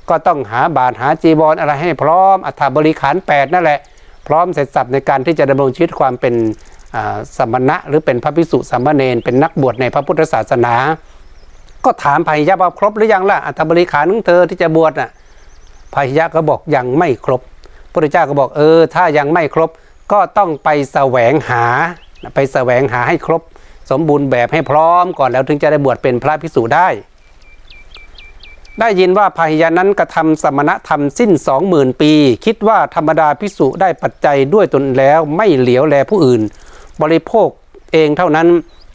ก็ต้องหาบาตรหาจีวรออะไรให้พร้อมอัฐบริขาร 8 นั่นแหละ พร้อมเสร็จสับในการที่จะดำรงชีวิตความเป็นสมณะ หรือเป็นพระภิกษุสามเณรเป็นนักบวชในพระพุทธศาสนา ก็ถามพายะว่าครบหรือยังล่ะอัฐบริขารของเธอที่จะบวชน่ะพายะก็บอกยังไม่ครบพระพุทธเจ้าก็บอกเออถ้ายังไม่ครบก็ต้องไปแสวงหาไปแสวงหาให้ครบ สมบูรณ์แบบให้พร้อมก่อนแล้วถึงจะได้บวชเป็นพระภิกษุได้ ได้ยินว่าพาหิยะนั้นกระทำสมณธรรมสิ้นสองหมื่นปี คิดว่าธรรมดาภิกษุได้ปัจจัยด้วยตนแล้วไม่เหลียวแลผู้อื่น บริโภคเองเท่านั้น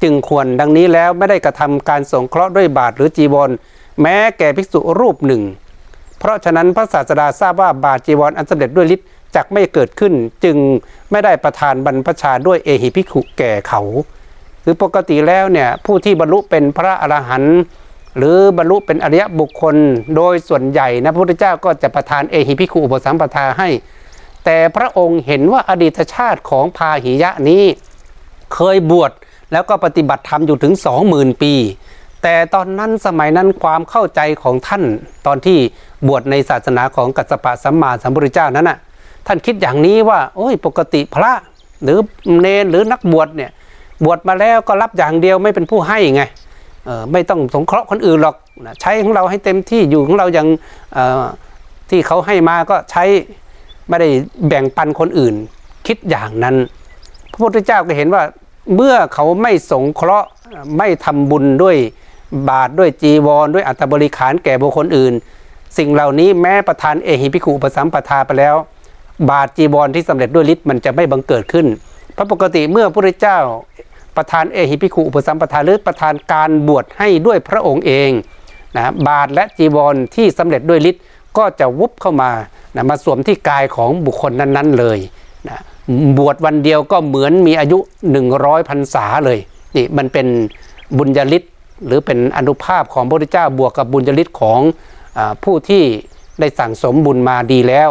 จึงควรดังนี้แล้วไม่ได้กระทำการสงเคราะห์ด้วยบาทหรือจีวร แม้แก่ภิกษุรูปหนึ่ง เพราะฉะนั้นพระศาสดาทราบว่าบาทจีวรอันสำเร็จด้วยฤทธิ์จักไม่เกิดขึ้น จึงไม่ได้ประทานบรรพชาด้วยเอหิภิกขุแก่เขา คือปกติแล้วเนี่ยผู้ที่บรรลุเป็นพระอรหันต์หรือบรรลุเป็นอริยบุคคล โดยส่วนใหญ่นะพระพุทธเจ้าก็จะประทานเอหิภิกขุอุปสัมปทาให้ แต่พระองค์เห็นว่าอดีตชาติของพาหิยะนี้ เคยบวชแล้วก็ปฏิบัติธรรมอยู่ถึง 20,000 ปี แต่ตอนนั้นสมัยนั้นความเข้าใจของท่าน ตอนที่บวชในศาสนาของกัสสปะสัมมาสัมพุทธเจ้านั้นน่ะท่านคิดอย่างนี้ว่า โอ้ยปกติพระหรือเนรหรือนักบวชเนี่ย บวชมาแล้วก็รับอย่างเดียวไม่เป็นผู้ให้ไงไม่ต้องสงเคราะห์คนอื่นหรอกใช้ของเราให้เต็มที่อยู่ของเราอย่างที่เขาให้มาก็ใช้ไม่ได้แบ่งปันคนอื่น คิดอย่างนั้น พระพุทธเจ้าก็เห็นว่าเมื่อเขาไม่สงเคราะห์ไม่ทำบุญด้วยบาทด้วยจีวร ด้วยอัตบริขารแก่บุคคลอื่น สิ่งเหล่านี้แม้ประทานเอหิภิกขุอุปสัมปทาไปแล้ว บาทจีวรที่สำเร็จด้วยฤทธิ์มันจะไม่บังเกิดขึ้น เพราะปกติเมื่อพระพุทธเจ้า ประทานเอหิภิกขุอุปสัมปทาหรือประทานการบวชให้ด้วยพระองค์เองนะบาทและจีวรที่สำเร็จด้วยฤทธิ์ก็จะวุบเข้ามานะมาสวมที่กายของบุคคลนั้นๆเลยนะบวชวันเดียวก็เหมือนมีอายุ 100พรรษาเลยนี่มันเป็นบุญญาลิศหรือเป็นอนุภาพของพระพุทธเจ้าบวกกับบุญญาลิศของอผู้ที่ได้สั่งสมบุญมาดีแล้ว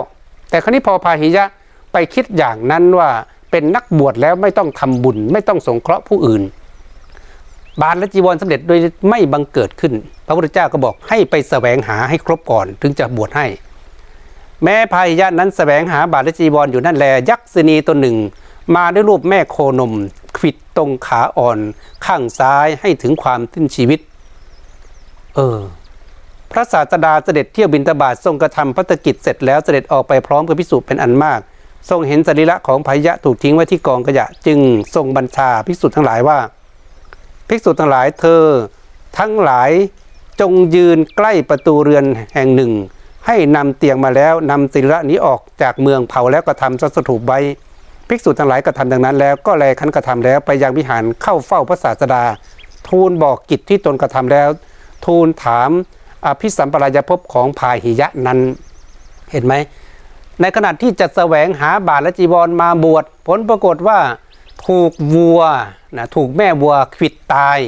แต่คราวนี้พอพาหิยะไปคิดอย่างนั้นว่า เป็นนักบวชแล้วไม่ต้องทำบุญ ไม่ต้องสงเคราะห์ผู้อื่น บาตรและจีวรสำเร็จโดยไม่บังเกิดขึ้น พระพุทธเจ้าก็บอกให้ไปแสวงหาให้ครบก่อนถึงจะบวชให้ แม้พายะนั้นแสวงหาบาทและจีวรออยู่นั่นแล ยักษินีตัวหนึ่ง มาด้วยรูปแม่โคนมขิดตรงขาอ่อนข้างซ้ายให้ถึงความสิ้นชีวิต เออพระศาสดาเสด็จเที่ยวบินตบาททรงกระทำพัฒกิจเสร็จแล้วเสด็จออกไปพร้อมกับพิสุเป็นอันมาก ทรงเห็นสรีระของพายะถูกทิ้งไว้ที่กองขยะ จึงทรงบัญชาภิกษุทั้งหลายว่า ภิกษุทั้งหลายเธอ ทั้งหลายจงยืนใกล้ประตูเรือนแห่งหนึ่ง ให้นำเตียงมาแล้วนำศิระนี้ออกจากเมืองเผาแล้วก็ทำสัสถูปไว้ภิกษุทั้งหลายกระทำดังนั้นแล้วก็แลขันกระทำแล้วไปยังวิหารเข้าเฝ้าพระศาสดา ทูลบอกกิจที่ตนกระทำแล้ว ทูลถามอภิสัมปรายภพของพาหิยะนั้น เห็นไหม ในขณะที่จะแสวงหาบาทและจีวรมาบวชผลปรากฏว่าถูกวัวนะถูกแม่วัวขิดตาย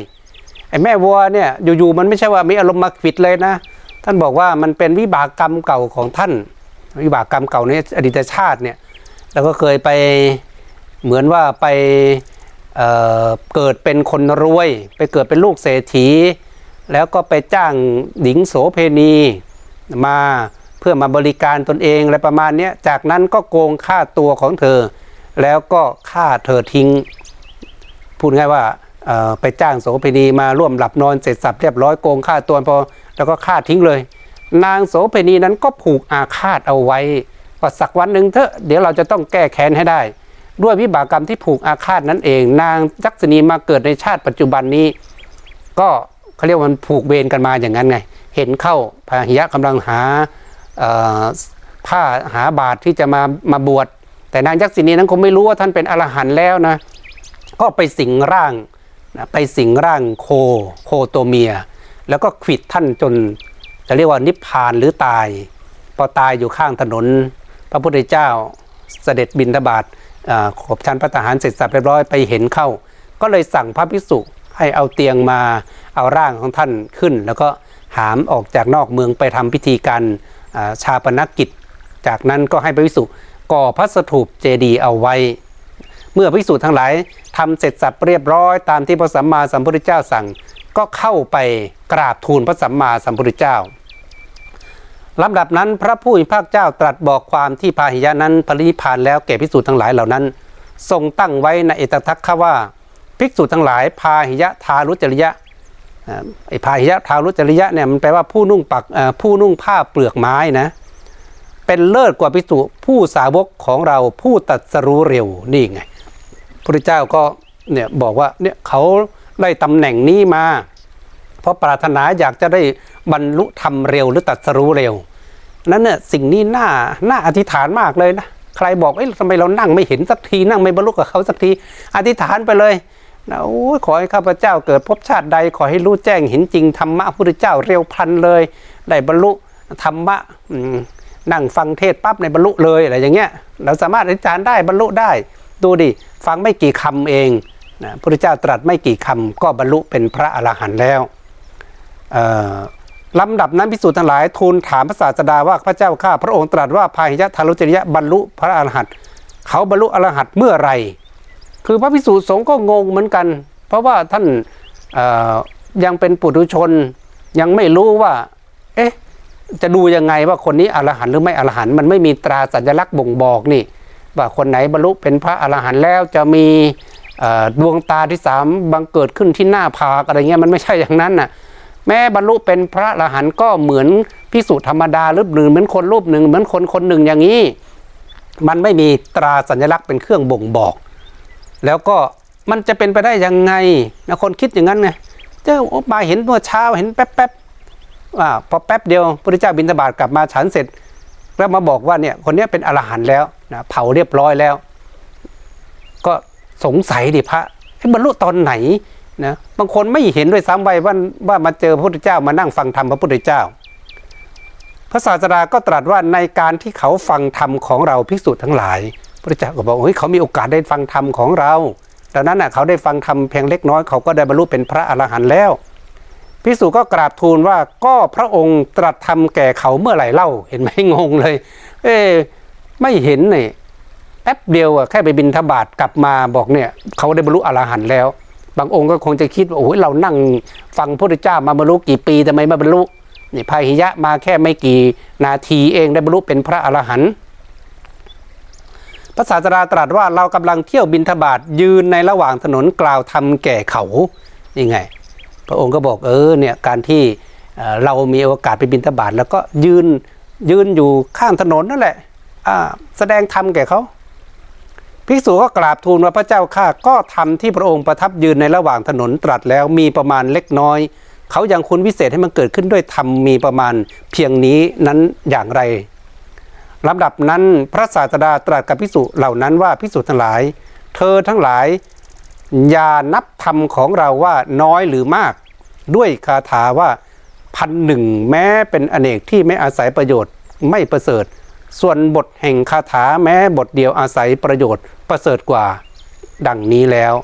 ไอ้แม่วัวเนี่ยอยู่ๆมันไม่ใช่ว่ามีอารมณ์มาขิดเลยนะ ท่านบอกว่ามันเป็นวิบากกรรมเก่าของท่าน วิบากกรรมเก่าในอดีตชาติเนี่ยแล้วก็เคยไปเหมือนว่าไปเเกิดเป็นคนรวย ไปเกิดเป็นลูกเศรษฐี แล้วก็ไปจ้างหญิงโสเพณีมา เพื่อมาบริการตนเองอะไรประมาณนี้จากนั้นก็โกงค่าตัวของเธอ แล้วก็ฆ่าเธอทิ้ง พูดง่ายว่าไปจ้างโสเภณีมาร่วมหลับนอนเสร็จสับเรียบร้อยโกงค่าตัวพอแล้วก็ฆ่าทิ้งเลย นางโสเภณีนั้นก็ผูกอาฆาตเอาไว้ว่าสักวันหนึ่งเถอะเดี๋ยวเราจะต้องแก้แค้นให้ได้ ด้วยวิบากกรรมที่ผูกอาฆาตนั้นเอง นางจักษณีมาเกิดในชาติปัจจุบันนี้ ก็เขาเรียกว่ามันผูกเวรกันมาอย่างนั้นไง เห็นเข้าพาหิยะกำลังหา ผ้าหาบาตรที่จะมามาบวช แต่นางยักษินีนั้นคงไม่รู้ว่าท่านเป็นอรหันต์แล้วนะก็ไปสิงร่างนะไปสิงร่างโคโคตัวเมีย แล้วก็ขิดท่านจนจะเรียกว่านิพพานหรือตาย พอตายอยู่ข้างถนน พระพุทธเจ้าเสด็จบินทบาทขบชันพระทหารเสร็จสับเรียบร้อยไปเห็นเข้า ก็เลยสั่งพระภิกษุให้เอาเตียงมาเอาร่างของท่านขึ้น แล้วก็หามออกจากนอกเมืองไปทำพิธีการ ชาปนกิจ จากนั้นก็ให้พระภิกษุก่อพระสถูปเจดีย์เอาไว้ เมื่อภิกษุทั้งหลายทำเสร็จสับเรียบร้อยตามที่พระสัมมาสัมพุทธเจ้าสั่งก็เข้าไปกราบทูลพระสัมมาสัมพุทธเจ้าลำดับนั้นพระผู้มีพระเจ้าตรัสบอกความที่พาหิยะนั้นปรินิพานแล้วแก่ภิกษุทั้งหลายเหล่านั้น ทรงตั้งไว้ในเอตทัคคะว่า ภิกษุทั้งหลายพาหิยะทารุจริยะ ไอ้พาหิยะทารุจริยะเนี่ยมันแปลว่าผู้นุ่งปักผู้นุ่งผ้าเปลือกไม้นะเป็นเลิศกว่าภิกษุผู้สาวกของเราผู้ตัดสรู้เร็วนี่ไงพระเจ้าก็เนี่ยบอกว่าเนี่ยเขาได้ตำแหน่งนี้มา เพราะปรารถนาอยากจะได้บรรลุธรรมเร็วหรือตัดสรู้เร็ว นั้นเนี่ยสิ่งนี้น่าน่าอธิษฐานมากเลยนะใครบอกเอ้ยทำไมเรานั่งไม่เห็นสักทีนั่งไม่บรรลุกับเขาสักที อธิษฐานไปเลย นะโอ้ขอให้ข้าพเจ้าเกิดพบชาติใดขอให้รู้แจ้งเห็นจริงธรรมะพระพุทธเจ้าเร็วพลันเลย ได้บรรลุธรรมะนั่งฟังเทศปั๊บในบรรลุเลยอะไรอย่างเงี้ยเราสามารถอธิษฐานได้บรรลุได้ ดูดิฟังไม่กี่คำเองนะพระพุทธเจ้าตรัสไม่กี่คำก็บรรลุเป็นพระอรหันต์แล้วลำดับนั้นพิสูจน์ทั้งหลายทูลถามพระศาสดาว่าพระเจ้าข้าพระองค์ตรัสว่าพาหิยะทารุจริยะบรรลุพระอรหันต์เขาบรรลุอรหันต์เมื่อไร คือพระพิสูจน์สงฆ์ก็งงเหมือนกัน เพราะว่าท่านยังเป็นปุถุชน ยังไม่รู้ว่า เอ๊ะจะดูยังไงว่าคนนี้อรหันต์หรือไม่อรหันต์มันไม่มีตราสัญลักษณ์บ่งบอกนี่ ว่าคนไหนบรรลุเป็นพระอรหันต์แล้วจะมีดวงตาที่สามบังเกิดขึ้นที่หน้าผากอะไรเงี้ยมันไม่ใช่อย่างนั้นน่ะแม้บรรลุเป็นพระอรหันต์ก็เหมือนพิสุธรรมดาหรือหรือเหมือนคนรูปหนึ่งเหมือนคนคนหนึ่งอย่างนี้ มันไม่มีตราสัญลักษณ์เป็นเครื่องบ่งบอก แล้วก็มันจะเป็นไปได้ยังไงนะคนคิดอย่างนั้นไงเจ้ามาเห็นเมื่อเช้าเห็นแป๊บๆว่าพอแป๊บเดียวพระเจ้าบินตบาทกลับมาฉันเสร็จ แล้วมาบอกว่าเนี่ยคนนี้เป็นอรหันต์แล้วนะเผาเรียบร้อยแล้ว ก็สงสัยดิพระบรรลุตอนไหนนะบางคนไม่เห็นด้วยซ้ำไปว่าว่ามาเจอพระพุทธเจ้ามานั่งฟังธรรมพระพุทธเจ้า พระศาสดาก็ตรัสว่าในการที่เขาฟังธรรมของเราภิกษุทั้งหลาย พระเจ้าก็บอกเฮ้ยเขามีโอกาสได้ฟังธรรมของเราดังนั้นน่ะเขาได้ฟังธรรมเพียงเล็กน้อยเขาก็ได้บรรลุเป็นพระอรหันต์แล้วภิกษุก็กราบทูลว่าก็พระองค์ตรัสธรรมแก่เขาเมื่อไหร่เล่าเห็นไหมงงเลย เอ๊ไม่เห็นเนี่ยแป๊บเดียวอะแค่ไปบินทบาทกลับมาบอกเนี่ยเขาได้บรรลุอรหันต์แล้ว บางองค์ก็คงจะคิดว่าโอ้ยเรานั่งฟังพระพุทธเจ้ามาบรรลุกี่ปีทำไมมาบรรลุนี่พาหิยะมาแค่ไม่กี่นาทีเองได้บรรลุเป็นพระอรหันต์ ระศาสดาตรัสว่าเรากำลังเที่ยวบินทบาทยืนในระหว่างถนนกล่าวทำแก่เขานี่ไง พระองค์ก็บอกเออเนี่ยการที่เรามีโอกาสไปบินทบาทแล้วก็ยืนยืนอยู่ข้างถนนนั่นแหละแสดงธรรมแก่เขาภิกษุก็กราบทูลว่าพระเจ้าข้าก็ทำที่พระองค์ประทับยืนในระหว่างถนนตรัสแล้วมีประมาณเล็กน้อย เขายังคุณวิเศษให้มันเกิดขึ้นด้วยธรรมมีประมาณเพียงนี้นั้นอย่างไร ลำดับนั้นพระศาสดาตรัสกับภิกษุเหล่านั้นว่าภิกษุทั้งหลาย เธอทั้งหลาย อย่านับธรรมของเราว่าน้อยหรือมาก ด้วยคาถาว่าพันหนึ่งแม้เป็นอเนกที่ไม่อาศัยประโยชน์ไม่ประเสริฐ ส่วนบทแห่งคาถาแม้บทเดียวอาศัยประโยชน์ประเสริฐกว่า ดังนี้แล้ว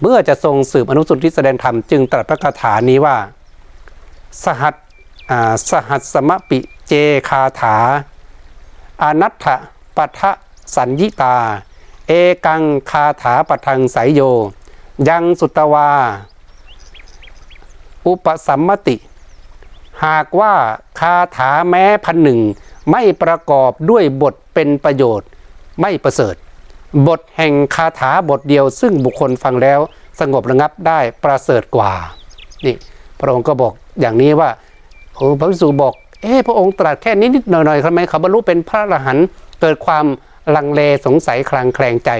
เมื่อจะทรงสืบอนุสุทธิแสดงธรรมจึงตรัสพระคาถานี้ว่า สหัสสหัสสมปิเจคาถา อนัตถปัทะสัญญิตา เอกังคาถาปทังสายโย ยังสุตวา อุปสัมมติ หากว่าคาถาแม้พันหนึ่ง ไม่ประกอบด้วยบทเป็นประโยชน์ไม่ประเสริฐ บทแห่งคาถาบทเดียวซึ่งบุคคลฟังแล้วสงบระงับได้ประเสริฐกว่า นี่พระองค์ก็บอกอย่างนี้ว่าโอ้พระวิสุบอก เอ๊พระองค์ตรัสแค่นิดนิดหน่อยหน่อยๆทำไมเขาบรรลุเป็นพระอรหันต์เกิดความลังเลสงสัยคลางแคลงใจ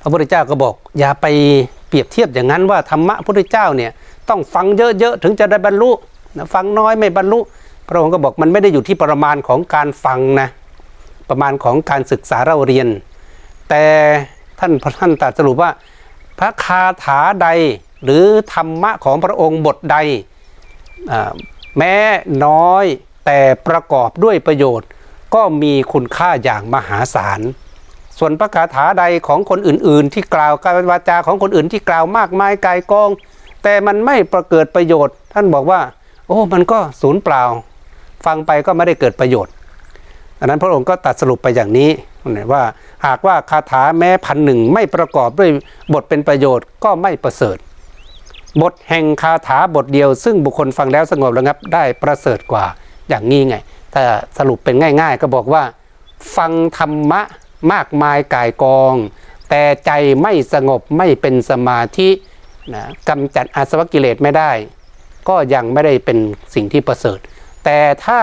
พระพุทธเจ้าก็บอก อย่าไปเปรียบเทียบอย่างนั้นว่าธรรมะพระพุทธเจ้าเนี่ยต้องฟังเยอะๆถึงจะได้บรรลุนะฟังน้อยไม่บรรลุ พระองค์ก็บอกมันไม่ได้อยู่ที่ประมาณของการฟังนะประมาณของการศึกษาเราเรียน แต่ท่านท่านตรัสสรุปว่า พระคาถาใดหรือธรรมะของพระองค์บทใด แม้น้อยแต่ประกอบด้วยประโยชน์ ก็มีคุณค่าอย่างมหาศาล ส่วนพระคาถาใดของคนอื่น ๆ ที่กล่าวการวาจาของคนอื่นที่กล่าวมากมายกายกอง แต่มันไม่ประเกิดประโยชน์ ท่านบอกว่า โอ้มันก็ศูนย์เปล่า ฟังไปก็ไม่ได้เกิดประโยชน์อันนั้นพระองค์ก็ตัดสรุปไปอย่างนี้ว่าหากว่าคาถาแม้พันหนึ่งไม่ประกอบด้วยบทเป็นประโยชน์ก็ไม่ประเสริฐ บทแห่งคาถาบทเดียว ซึ่งบุคคลฟังแล้วสงบระงับได้ประเสริฐกว่าอย่างนี้ไง ถ้าสรุปเป็นง่าย ๆ ก็บอกว่า ฟังธรรมะมากมายกายกอง แต่ใจไม่สงบไม่เป็นสมาธินะกำจัดอาสวะกิเลสไม่ได้ ก็ยังไม่ได้เป็นสิ่งที่ประเสริฐ แต่ถ้า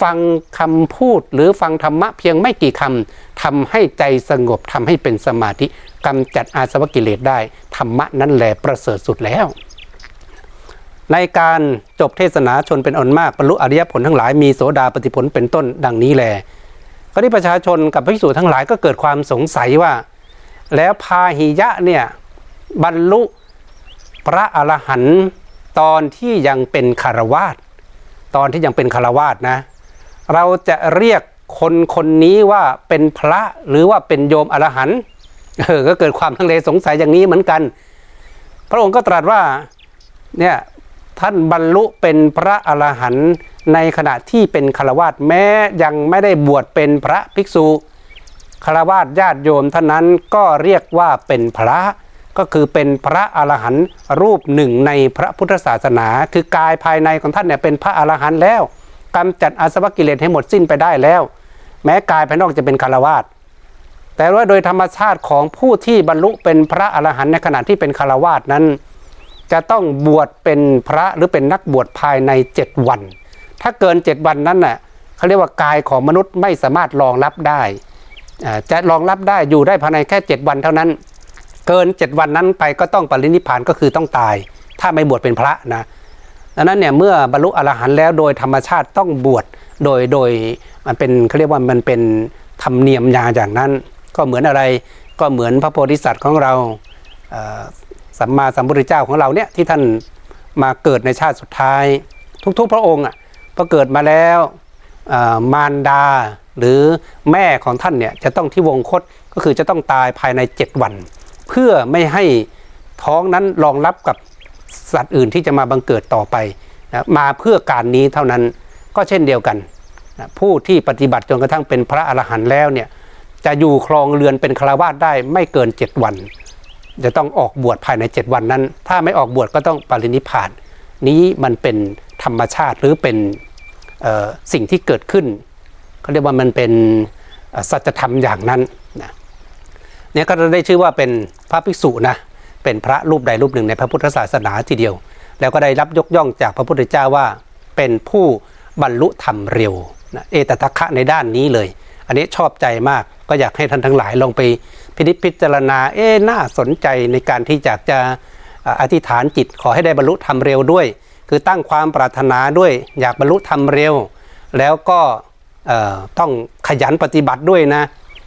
ฟังคำพูดหรือฟังธรรมะเพียงไม่กี่คำทำให้ใจสงบทำให้เป็นสมาธิกำจัดอาสวะกิเลสได้ธรรมะนั้นแหละประเสริฐสุดแล้ว ในการจบเทศนาชนเป็นอนมากบรรลุอริยผลทั้งหลายมีโสดาปฏิผลเป็นต้นดังนี้แลก็ที่ประชาชนกับภิกษุทั้งหลายก็เกิดความสงสัยว่า แล้วพาหิยะเนี่ยบรรลุพระอรหันต์ตอนที่ยังเป็นคารวาสตอนที่ยังเป็นคารวาสนะ เราจะเรียกคนคนนี้ว่าเป็นพระหรือว่าเป็นโยมอรหันต์เออก็เกิดความทังเลสงสัยอย่างนี้เหมือนกัน พระองค์ก็ตรัสว่าเนี่ยท่านบรรลุเป็นพระอรหันต์ในขณะที่เป็นคาวาสแม้ยังไม่ได้บวชเป็นพระภิกษุคาวาสญาติโยมท่านั้นก็เรียกว่าเป็นพระก็คือเป็นพระอรหันต์รูปหนึ่งในพระพุทธศาสนา คือกายภายในของท่านเนี่ยเป็นพระอรหันต์แล้ว กำจัดอาสวะกิเลสให้หมดสิ้นไปได้แล้ว แม้กายภายนอกจะเป็นคารวาสแต่ว่าโดยธรรมชาติของผู้ที่บรรลุเป็นพระอรหันต์ในขณะที่เป็นคารวาสนั้น จะต้องบวชเป็นพระหรือเป็นนักบวชภายใน 7 วัน ถ้าเกิน 7 วันนั้นน่ะเขาเรียกว่ากายของมนุษย์ไม่สามารถรองรับได้ จะรองรับได้อยู่ได้ภายในแค่ 7 วันเท่านั้น เกิน 7 วันนั้นไปก็ต้องปรินิพพานก็คือต้องตาย ถ้าไม่บวชเป็นพระนะ ดังนั้นเนี่ยเมื่อบรรลุอรหันต์แล้วโดยธรรมชาติต้องบวชโดยโดยมันเป็นเขาเรียกว่ามันเป็นธรรมเนียมยาอย่างนั้น ก็เหมือนอะไรก็เหมือนพระโพธิสัตว์ของเราสัมมาสัมพุทธเจ้าของเราเนี่ยที่ท่านมาเกิดในชาติสุดท้าย ทุกๆ พระองค์อะพอเกิดมาแล้วมารดาหรือแม่ของท่านเนี่ยจะต้องที่วงคตก็คือจะต้องตายภายใน 7 วัน เพื่อไม่ให้ท้องนั้นรองรับกับ สัตว์อื่นที่จะมาบังเกิดต่อไปนะมาเพื่อการนี้เท่านั้นก็เช่นเดียวกันนะผู้ที่ปฏิบัติจนกระทั่งเป็นพระอรหันต์แล้วเนี่ยจะอยู่ครองเรือนเป็นคาวาสได้ไม่เกิน 7 วัน จะต้องออกบวชภายใน 7 วันนั้น ถ้าไม่ออกบวชก็ต้องปรินิพพาน นี้มันเป็นธรรมชาติหรือเป็นสิ่งที่เกิดขึ้นเขาเรียกว่ามันเป็นสัจธรรมอย่างนั้นนะเนี่ยก็จะได้ชื่อว่าเป็นพระภิกษุนะ เป็นพระรูปใดรูปหนึ่งในพระพุทธศาสนาทีเดียว แล้วก็ได้รับยกย่องจากพระพุทธเจ้าว่าเป็นผู้บรรลุธรรมเร็วนะเอตทัคคะในด้านนี้เลย อันนี้ชอบใจมากก็อยากให้ท่านทั้งหลายลองไปพินิจพิจารณาเอ๊น่าสนใจในการที่อยากจะอธิษฐานจิตขอให้ได้บรรลุธรรมเร็วด้วย คือตั้งความปรารถนาด้วย อยากบรรลุธรรมเร็ว แล้วก็ต้องขยันปฏิบัติด้วยนะ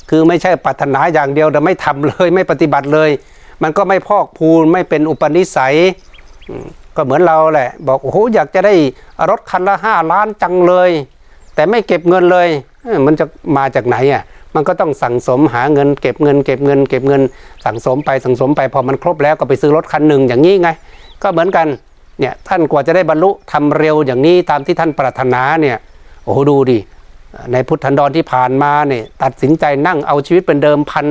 คือไม่ใช่ปรารถนาอย่างเดียวแต่ไม่ทำเลยไม่ปฏิบัติเลย มันก็ไม่พอกพูนไม่เป็นอุปนิสัย ก็เหมือนเราแหละ บอกโอ้โหอยากจะได้รถคันละห้าล้านจังเลย แต่ไม่เก็บเงินเลย มันจะมาจากไหนอะมันก็ต้องสั่งสมหาเงิน เก็บเงิน เก็บเงิน เก็บเงิน สั่งสมไปสั่งสมไปพอมันครบแล้วก็ไปซื้อรถคันหนึ่งอย่างนี้ไง ก็เหมือนกันเนี่ยท่านกว่าจะได้บรรลุทำเร็วอย่างนี้ตามที่ท่านปรารถนาเนี่ยโอ้โหดูดิในพุทธันดรที่ผ่านมาเนี่ยตัดสินใจนั่งเอาชีวิตเป็นเดิมพัน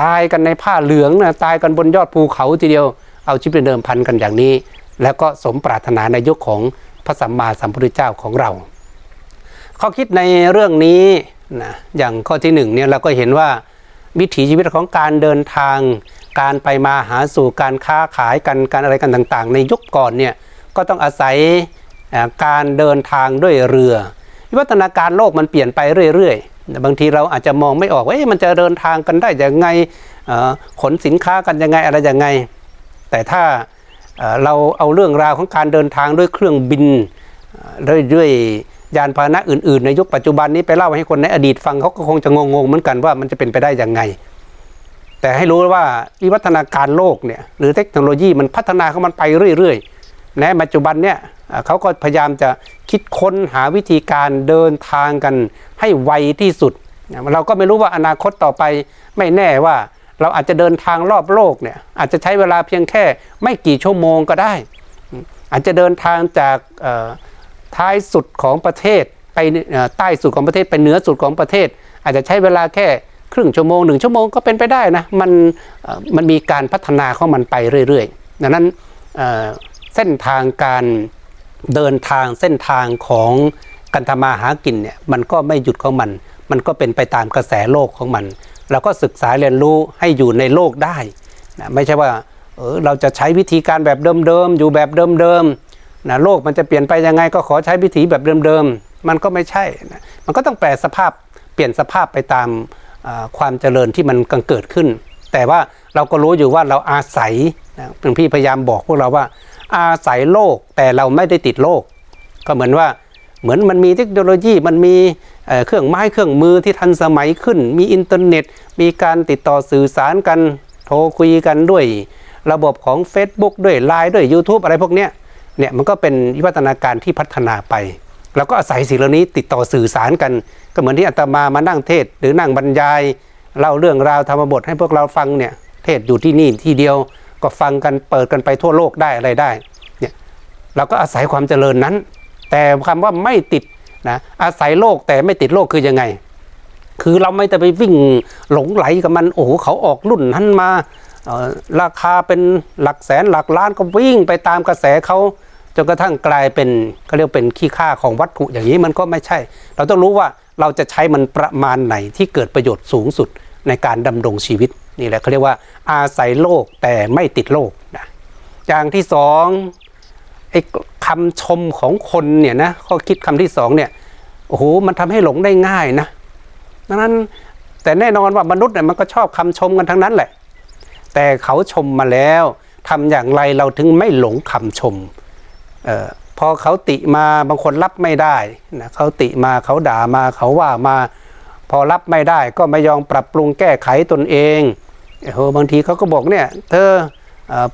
ตายกันในผ้าเหลืองนะตายกันบนยอดภูเขาทีเดียวเอาชีวิตเป็นเดิมพันกันอย่างนี้ แล้วก็สมปรารถนาในยุคของพระสัมมาสัมพุทธเจ้าของเราข้อคิดในเรื่องนี้นะอย่างข้อที่หนึ่งเนี่ยเราก็เห็นว่าวิถีชีวิตของการเดินทาง การไปมาหาสู่การค้าขายกันการอะไรกันต่างๆ ในยุคก่อนเนี่ยก็ต้องอาศัยการเดินทางด้วยเรือ วิวัฒนาการโลกมันเปลี่ยนไปเรื่อยๆ บางทีเราอาจจะมองไม่ออกว่ามันจะเดินทางกันได้ยังไงขนสินค้ากันยังไงอะไรยังไง แต่ถ้าเราเอาเรื่องราวของการเดินทางด้วยเครื่องบินด้วยด้วยยานพาหนะอื่น ๆ ในยุคปัจจุบันนี้ไปเล่าให้คนในอดีตฟังเขาก็คงจะงงๆเหมือนกันว่ามันจะเป็นไปได้ยังไง แต่ให้รู้ว่าวิวัฒนาการโลกเนี่ยหรือเทคโนโลยีมันพัฒนาเข้ามันไปเรื่อย ๆ ในปัจจุบันเนี่ยเขาก็พยายามจะคิดค้นหาวิธีการเดินทางกันให้ไวที่สุด เราก็ไม่รู้ว่าอนาคตต่อไปไม่แน่ว่าเราอาจจะเดินทางรอบโลกเนี่ยอาจจะใช้เวลาเพียงแค่ไม่กี่ชั่วโมงก็ได้ อาจจะเดินทางจากท้ายสุดของประเทศไปใต้สุดของประเทศไปเหนือสุดของประเทศ อาจจะใช้เวลาแค่ครึ่งชั่วโมงหนึ่งชั่วโมงก็เป็นไปได้นะมันมันมีการพัฒนาของมันไปเรื่อยๆ ดังนั้น เส้นทางการเดินทางเส้นทางของการทำมาหากินเนี่ยมันก็ไม่หยุดของมัน มันก็เป็นไปตามกระแสโลกของมัน เราก็ศึกษาเรียนรู้ให้อยู่ในโลกได้นะไม่ใช่ว่าเออเราจะใช้วิธีการแบบเดิมๆอยู่แบบเดิมๆนะโลกมันจะเปลี่ยนไปยังไงก็ขอใช้วิธีแบบเดิมๆมันก็ไม่ใช่นะมันก็ต้องแปลสภาพเปลี่ยนสภาพไปตามความเจริญที่มันกังเกิดขึ้น แต่ว่าเราก็รู้อยู่ว่าเราอาศัยนะหลวงพี่พยายามบอกพวกเราว่า อาศัยโลกแต่เราไม่ได้ติดโลก ก็เหมือนว่าเหมือนมันมีเทคโนโลยีมันมีเครื่องไม้เครื่องมือที่ทันสมัยขึ้น มีอินเทอร์เน็ต มีการติดต่อสื่อสารกันโทรคุยกันด้วย ระบบของ Facebook ด้วย l ล n e ด้วย YouTube อะไรพวกเนี้ยเนี่ยมันก็เป็นวิวัฒนาการที่พัฒนาไปเราก็อาศัยสิ่งเหล่านี้ติดต่อสื่อสารกัน ก็เหมือนที่อาตมามานั่งเทศหรือนั่งบรรยายเล่าเรื่องราวธรรมบทให้พวกเราฟังเนี่ยเทศอยู่ที่นี่ที่เดียว ก็ฟังกันเปิดกันไปทั่วโลกได้อะไรได้เนี่ยเราก็อาศัยความเจริญนั้น แต่คำว่าไม่ติดนะอาศัยโลกแต่ไม่ติดโลกคือยังไง คือเราไม่จะไปวิ่งหลงไหลกับมันโอ้โหเขาออกรุ่นนั้นมาราคาเป็นหลักแสนหลักล้านก็วิ่งไปตามกระแสเขาจนกระทั่งกลายเป็นก็เรียกเป็นขี้ค่าของวัตถุอย่างนี้มันก็ไม่ใช่ เราต้องรู้ว่าเราจะใช้มันประมาณไหนที่เกิดประโยชน์สูงสุดในการดำรงชีวิต นี่แหละเขาเรียกว่าอาศัยโลกแต่ไม่ติดโลกนะอย่างที่สองไอ้คำชมของคนเนี่ยนะข้อคิดคำที่สองเนี่ยโอ้โหมันทำให้หลงได้ง่ายนะดังนั้นแต่แน่นอนว่ามนุษย์เนี่ยมันก็ชอบคำชมกันทั้งนั้นแหละ แต่เขาชมมาแล้วทำอย่างไรเราถึงไม่หลงคำชมออพอเขาติมาบางคนรับไม่ได้นะเขาติมาเขาด่ามาเขาว่ามา พอรับไม่ได้ก็ไม่ยอมปรับปรุงแก้ไขตนเอง โอ้บางทีเขาก็บอกเนี่ยเธอ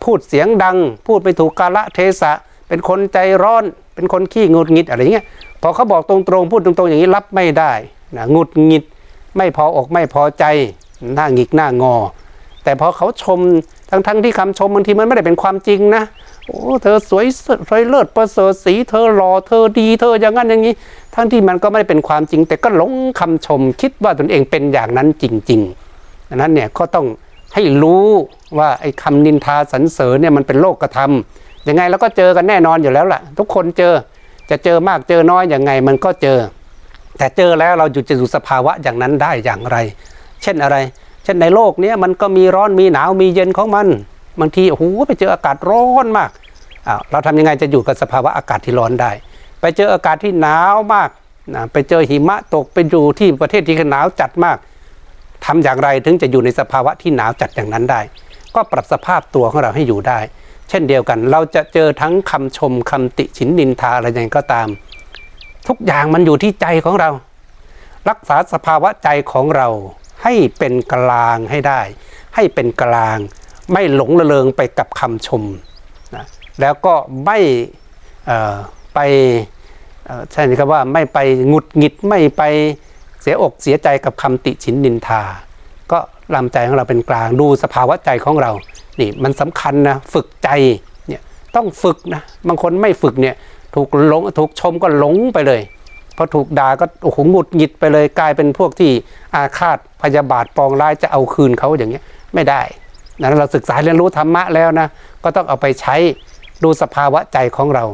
พูดเสียงดัง พูดไปถูกกาละเทศะ เป็นคนใจร้อน เป็นคนขี้งุดงิดอะไรเงี้ยพอเขาบอกตรงๆพูดตรงๆอย่างนี้รับไม่ได้นะงุดงิดไม่พออกไม่พอใจหน้าหงิกหน้างอ แต่พอเขาชมทั้งๆทที่คำชมบางทีมันไม่ได้เป็นความจริงนะโอ้เธอสวยสวยเลิศประเสริฐสีเธอหล่อเธอดีเธออย่างนั้นอย่างนี้ ทั้งที่มันก็ไม่ได้เป็นความจริง แต่ก็หลงคำชมคิดว่าตนเองเป็นอย่างนั้นจริงๆดังนั้นเนี่ยก็ต้อง ให้รู้ว่าไอ้คำนินทาสรรเสริญเนี่ยมันเป็นโลกกระทำยังไงเราก็เจอกันแน่นอนอยู่แล้วล่ะ ทุกคนเจอจะเจอมากเจอน้อยอย่างไงมันก็เจอ แต่เจอแล้วเราอยู่จะอยู่สภาวะอย่างนั้นได้อย่างไร เช่นอะไร เช่นในโลกนี้มันก็มีร้อนมีหนาวมีเย็นของมันบางทีโอ้โหไปเจออากาศร้อนมากอ้าวเราทำยังไงจะอยู่กับสภาวะอากาศที่ร้อนได้ ไปเจออากาศที่หนาวมากนะไปเจอหิมะตกไปอยู่ที่ประเทศที่หนาวจัดมาก ทำอย่างไรถึงจะอยู่ในสภาวะที่หนาวจัดอย่างนั้นได้ ก็ปรับสภาพตัวของเราให้อยู่ได้ เช่นเดียวกัน เราจะเจอทั้งคำชมคำติฉินนินทาอะไรอย่างก็ตาม ทุกอย่างมันอยู่ที่ใจของเรา รักษาสภาวะใจของเราให้เป็นกลางให้ได้ ให้เป็นกลาง ไม่หลงระเริงไปกับคำชมนะแล้วก็ไม่ไปใช่ไหมครับว่าไม่ไปหงุดหงิดไม่ไป เสียอกเสียใจกับคำติฉินนินทา ก็ลำใจของเราเป็นกลางดูสภาวะใจของเรา นี่มันสำคัญนะฝึกใจเนี่ยต้องฝึกนะบางคนไม่ฝึกเนี่ยถูกหลงถูกชมก็หลงไปเลยพอถูกด่าก็โอ้โหหงุดหงิดไปเลยกลายเป็นพวกที่อาฆาตพยาบาทปองร้ายจะเอาคืนเขาอย่างเงี้ยไม่ได้นั้นเราศึกษาเรียนรู้ธรรมะแล้วนะก็ต้องเอาไปใช้ดูสภาวะใจของเรา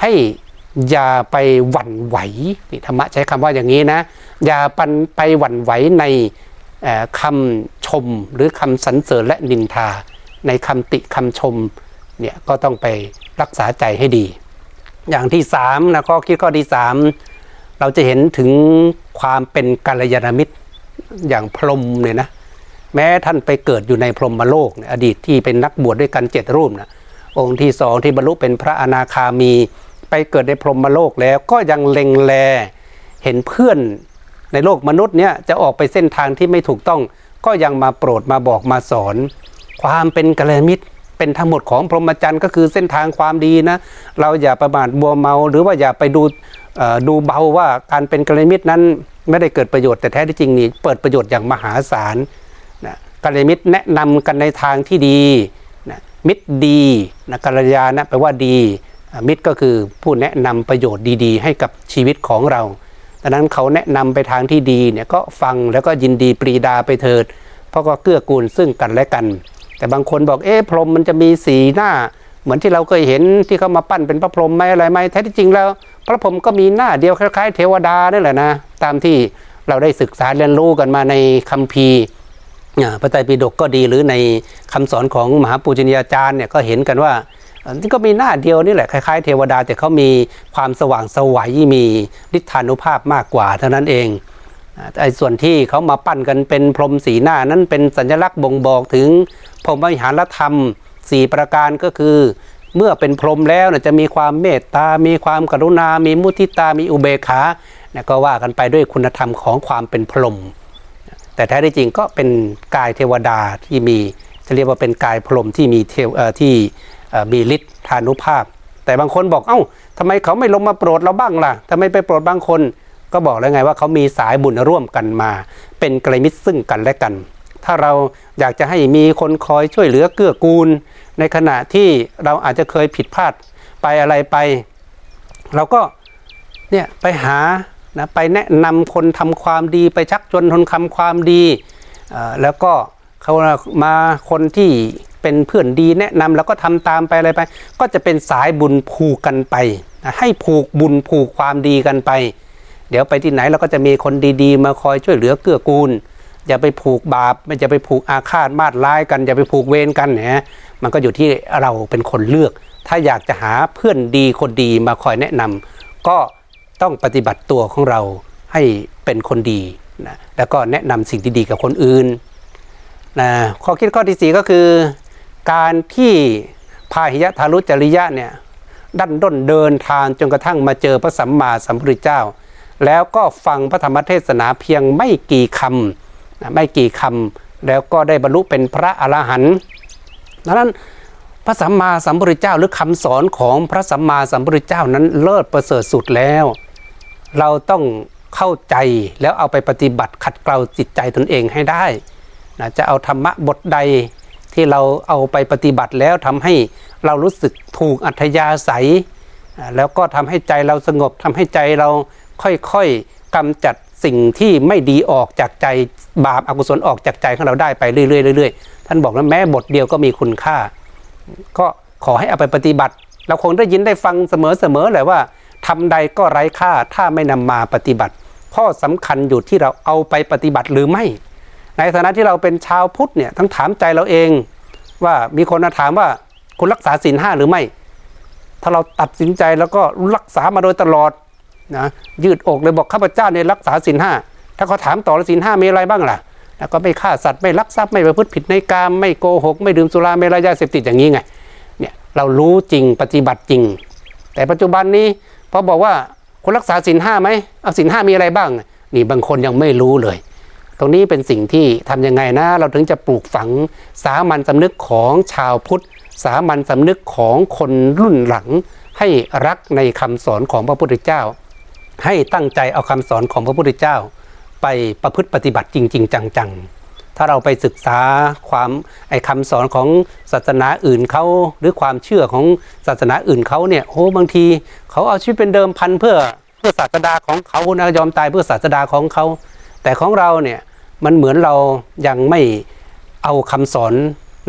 ให้ อย่าไปหวั่นไหวนี่ธรรมะใช้คำว่าอย่างนี้นะ อย่าปันไปหวั่นไหวในคำชมหรือคำสรรเสริญและนินทา ในคำติคำชมเนี่ยก็ต้องไปรักษาใจให้ดี อย่างที่สามนะข้อคิดข้อที่สามเราจะเห็นถึงความเป็นกัลยาณมิตรอย่างพรหมเนี่ยนะแม้ท่านไปเกิดอยู่ในพรหมโลกอดีตที่เป็นนักบวชดด้วยกันเจ็ดรูปนะองค์ที่สองที่บรรลุเป็นพระอนาคามี ไปเกิดในพรหมโลกแล้วก็ยังเล็งแลเห็นเพื่อนในโลกมนุษย์เนี่ยจะออกไปเส้นทางที่ไม่ถูกต้อง ก็ยังมาโปรดมาบอกมาสอน ความเป็นกัลยาณมิตรเป็นทั้งหมดของพรหมจรรย์ก็คือเส้นทางความดีนะ เราอย่าประมาทบัวเมา หรือว่าอย่าไปดูดูเบาว่าการเป็นกัลยาณมิตรนั้นไม่ได้เกิดประโยชน์แต่แท้ที่จริงนี่เปิดประโยชน์อย่างมหาศาลนะกัลยาณมิตรแนะนำกันในทางที่ดีนะมิตรดีนะกัลยาณนะแปลว่าดี มิตรก็คือผู้แนะนำประโยชน์ดีๆ ให้กับชีวิตของเราดังนั้นเขาแนะนำไปทางที่ดีเนี่ยก็ฟังแล้วก็ยินดีปรีดาไปเถิด เพราะก็เกื้อกูลซึ่งกันและกัน แต่บางคนบอกเอ๊ะพรหมมันจะมีสีหน้า เหมือนที่เราเคยเห็นที่เขามาปั้นเป็นพระพรหมไหมอะไรไหมแท้ที่จริงแล้ว พระพรหมก็มีหน้าเดียวคล้าย ๆ เทวดานั่นแหละนะตามที่เราได้ศึกษาเรียนรู้กันมาในคัมภีร์พระไตรปิฎกก็ดีหรือในคำสอนของมหาปูชนียาจารย์เนี่ยก็เห็นกันว่า นี่ก็มีหน้าเดียวนี่แหละคล้ายๆเทวดาแต่เขามีความสว่างสวัยมีฤทธานุภาพมากกว่าเท่านั้นเองไอ้ส่วนที่เขามาปั้นกันเป็นพรมสีหน้านั้นเป็นสัญลักษณ์บ่งบอกถึงพรหมวิหารธรรม 4 ประการก็คือ เมื่อเป็นพรหมแล้วจะมีความเมตตา มีความกรุณา มีมุทิตา มีอุเบกขาก็ว่ากันไปด้วยคุณธรรมของความเป็นพรหมแต่แท้ที่จริงก็เป็นกายเทวดาที่มีจะเรียกว่าเป็นกายพรหมที่มีเทวที่ มีฤทธิ์ทานุภาพ แต่บางคนบอกเอา้าทำไมเขาไม่ลงมาโปรดเราบ้างล่ะทำไมไปโปรดบางคน ก็บอกแล้วไงว่าเขามีสายบุญร่วมกันมา เป็นกลมิตรซึ่งกันและกัน ถ้าเราอยากจะให้มีคนคอยช่วยเหลือเกื้อกูล ในขณะที่เราอาจจะเคยผิดพลาดไปอะไรไป เราก็เนี่ยไปหานะไปแนะนำคนทำความดีไปชักชวนคนทำความดี แล้วก็เขามาคนที่ เป็นเพื่อนดีแนะนำแล้วก็ทำตามไปอะไรไป ก็จะเป็นสายบุญผูกกันไป ให้ผูกบุญผูกความดีกันไป เดี๋ยวไปที่ไหนเราก็จะมีคนดีๆ มาคอยช่วยเหลือเกื้อกูล อย่าไปผูกบาปไม่จะไปผูกอาฆาตมาดร้ายกัน อย่าไปผูกเวรกันนะมันก็อยู่ที่เราเป็นคนเลือก ถ้าอยากจะหาเพื่อนดีคนดีมาคอยแนะนำก็ต้องปฏิบัติตัวของเราให้เป็นคนดีนะแล้วก็แนะนำสิ่งดีๆกับคนอื่นนะข้อคิดข้อที่ 4 ก็คือ การที่พาหิยะทารุจริยะเนี่ยดันด้นเดินทางจนกระทั่งมาเจอพระสัมมาสัมพุทธเจ้า แล้วก็ฟังพระธรรมเทศนาเพียงไม่กี่คำไม่กี่คำแล้วก็ได้บรรลุเป็นพระอรหันต์ดังนั้นพระสัมมาสัมพุทธเจ้าหรือคำสอนของพระสัมมาสัมพุทธเจ้านั้นเลิศประเสริฐสุดแล้ว เราต้องเข้าใจแล้วเอาไปปฏิบัติขัดเกลาจิตใจตนเองให้ได้นะจะเอาธรรมะบทใด ที่เราเอาไปปฏิบัติแล้วทำให้เรารู้สึกถูกอัธยาศัย แล้วก็ทำให้ใจเราสงบทำให้ใจเราค่อยๆกำจัดสิ่งที่ไม่ดีออกจากใจบาปอกุศลออกจากใจของเราได้ไปเรื่อยๆเรื่อยๆท่านบอกว่าแม้บทเดียวก็มีคุณค่า ก็ขอให้เอาไปปฏิบัติ เราคงได้ยินได้ฟังเสมอๆแหละว่าทำใดก็ไร้ค่าถ้าไม่นำมาปฏิบัติ ข้อสำคัญอยู่ที่เราเอาไปปฏิบัติหรือไม่ ในฐานะที่เราเป็นชาวพุทธเนี่ยทั้งถามใจเราเอง ว่ามีคนมาถามว่าคุณรักษาศีลห้าหรือไม่ ถ้าเราตัดสินใจแล้วก็รักษามาโดยตลอดนะยืดอกเลยบอกข้าพเจ้าเนี่ยรักษาศีลห้าถ้าเขาถามต่อศีลห้ามีอะไรบ้างล่ะ แล้วก็ไม่ฆ่าสัตว์ไม่ลักทรัพย์ไม่ประพฤติผิดในกามไม่โกหก ไม่ดื่มสุราไม่ระยาเสพติดอย่างนี้ไงเนี่ยเรารู้จริงปฏิบัติจริง แต่ปัจจุบันนี้พอบอกว่าคุณรักษาศีลห้าไหมเอาศีลห้ามีอะไรบ้าง นี่บางคนยังไม่รู้เลย ตรงนี้เป็นสิ่งที่ทำยังไงนะ เราถึงจะปลูกฝังสามัญสำนึกของชาวพุทธ สามัญสำนึกของคนรุ่นหลัง ให้รักในคำสอนของพระพุทธเจ้า ให้ตั้งใจเอาคำสอนของพระพุทธเจ้า ไปประพฤติปฏิบัติจริง ๆ จังๆถ้าเราไปศึกษาความไอ้คำสอนของศาสนาอื่นเขาหรือความเชื่อของศาสนาอื่นเขาเนี่ยโอ้บางทีเขาเอาชีวิตเป็นเดิมพันเพื่อเพื่อศาสดาของเขานะยอมตายเพื่อศาสดาของเขา แต่ของเราเนี่ย มันเหมือนเรายังไม่เอาคำสอน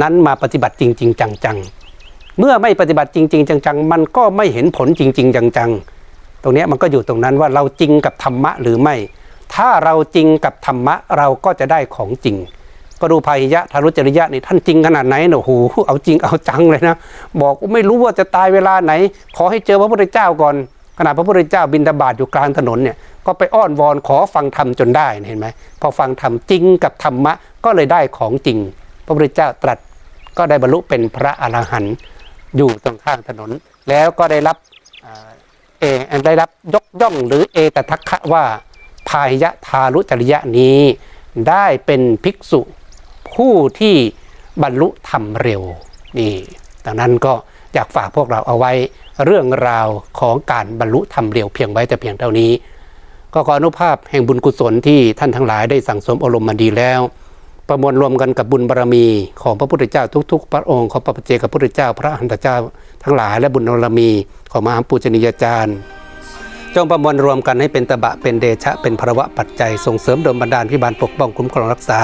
นั้นมาปฏิบัติจริง ๆ จังๆ เมื่อไม่ปฏิบัติจริง ๆ จังๆ มันก็ไม่เห็นผลจริง ๆ จังๆ ตรงนี้มันก็อยู่ตรงนั้นว่าเราจริงกับธรรมะหรือไม่ ถ้าเราจริงกับธรรมะเราก็จะได้ของจริง ก็ดูพาหิยะทารุจริยะนี่ท่านจริงขนาดไหนเนอะโอ้โหเอาจริงเอาจังเลยนะ บอกไม่รู้ว่าจะตายเวลาไหน ขอให้เจอพระพุทธเจ้าก่อน ขณะพระพุทธเจ้าบินทบาทอยู่กลางถนนเนี่ยก็ไปอ้อนวอนขอฟังธรรมจนได้เห็นไหมพอฟังธรรมจริงกับธรรมะก็เลยได้ของจริง พระพุทธเจ้าตรัสก็ได้บรรลุเป็นพระอรหันต์อยู่ตรงข้างถนน แล้วก็ได้รับเอได้รับยกย่องหรือเอตทัคคะว่าพาหิยะทารุจริยะนี้ได้เป็นภิกษุผู้ที่บรรลุธรรมเร็วนี่ดังนั้นก็ อยากฝากพวกเราเอาไว้เรื่องราวของการบรรลุธรรมเร็วเพียงไว้แต่เพียงเท่านี้ก็ขออนุภาพแห่งบุญกุศลที่ท่านทั้งหลายได้สั่งสมอารมณ์มาดีแล้ว ประมวลรวมกันกับบุญบารมีของพระพุทธเจ้าทุก ๆ พระองค์ของพระปเจกับพระพุทธเจ้า พระอันตเจ้าทั้งหลายและบุญบารมีของมหาปูชนียาจารย์ จงประมวลรวมกันให้เป็นตบะเป็นเดชะ เป็นภระปัจจัยส่งเสริมดลบันดาลพิบาลปกป้องคุ้มครองรักษา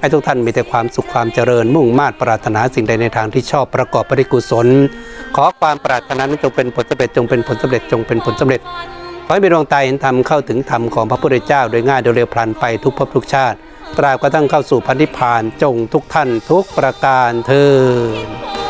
ให้ทุกท่านมีแต่ความสุขความเจริญมุ่งมาตรปรารถนาสิ่งใดในทางที่ชอบประกอบปริกุศล ขอความปรารถนานั้นจงเป็นผลสำเร็จจงเป็นผลสำเร็จจงเป็นผลสำเร็จขอให้มีดวงตาเห็นธรรมเข้าถึงธรรมของพระพุทธเจ้า โดยง่ายโดยเร็วพลันไปทุกภพทุกชาติ ตราบกระทั่งเข้าสู่พันธิพานจงทุกท่านทุกประการเทอ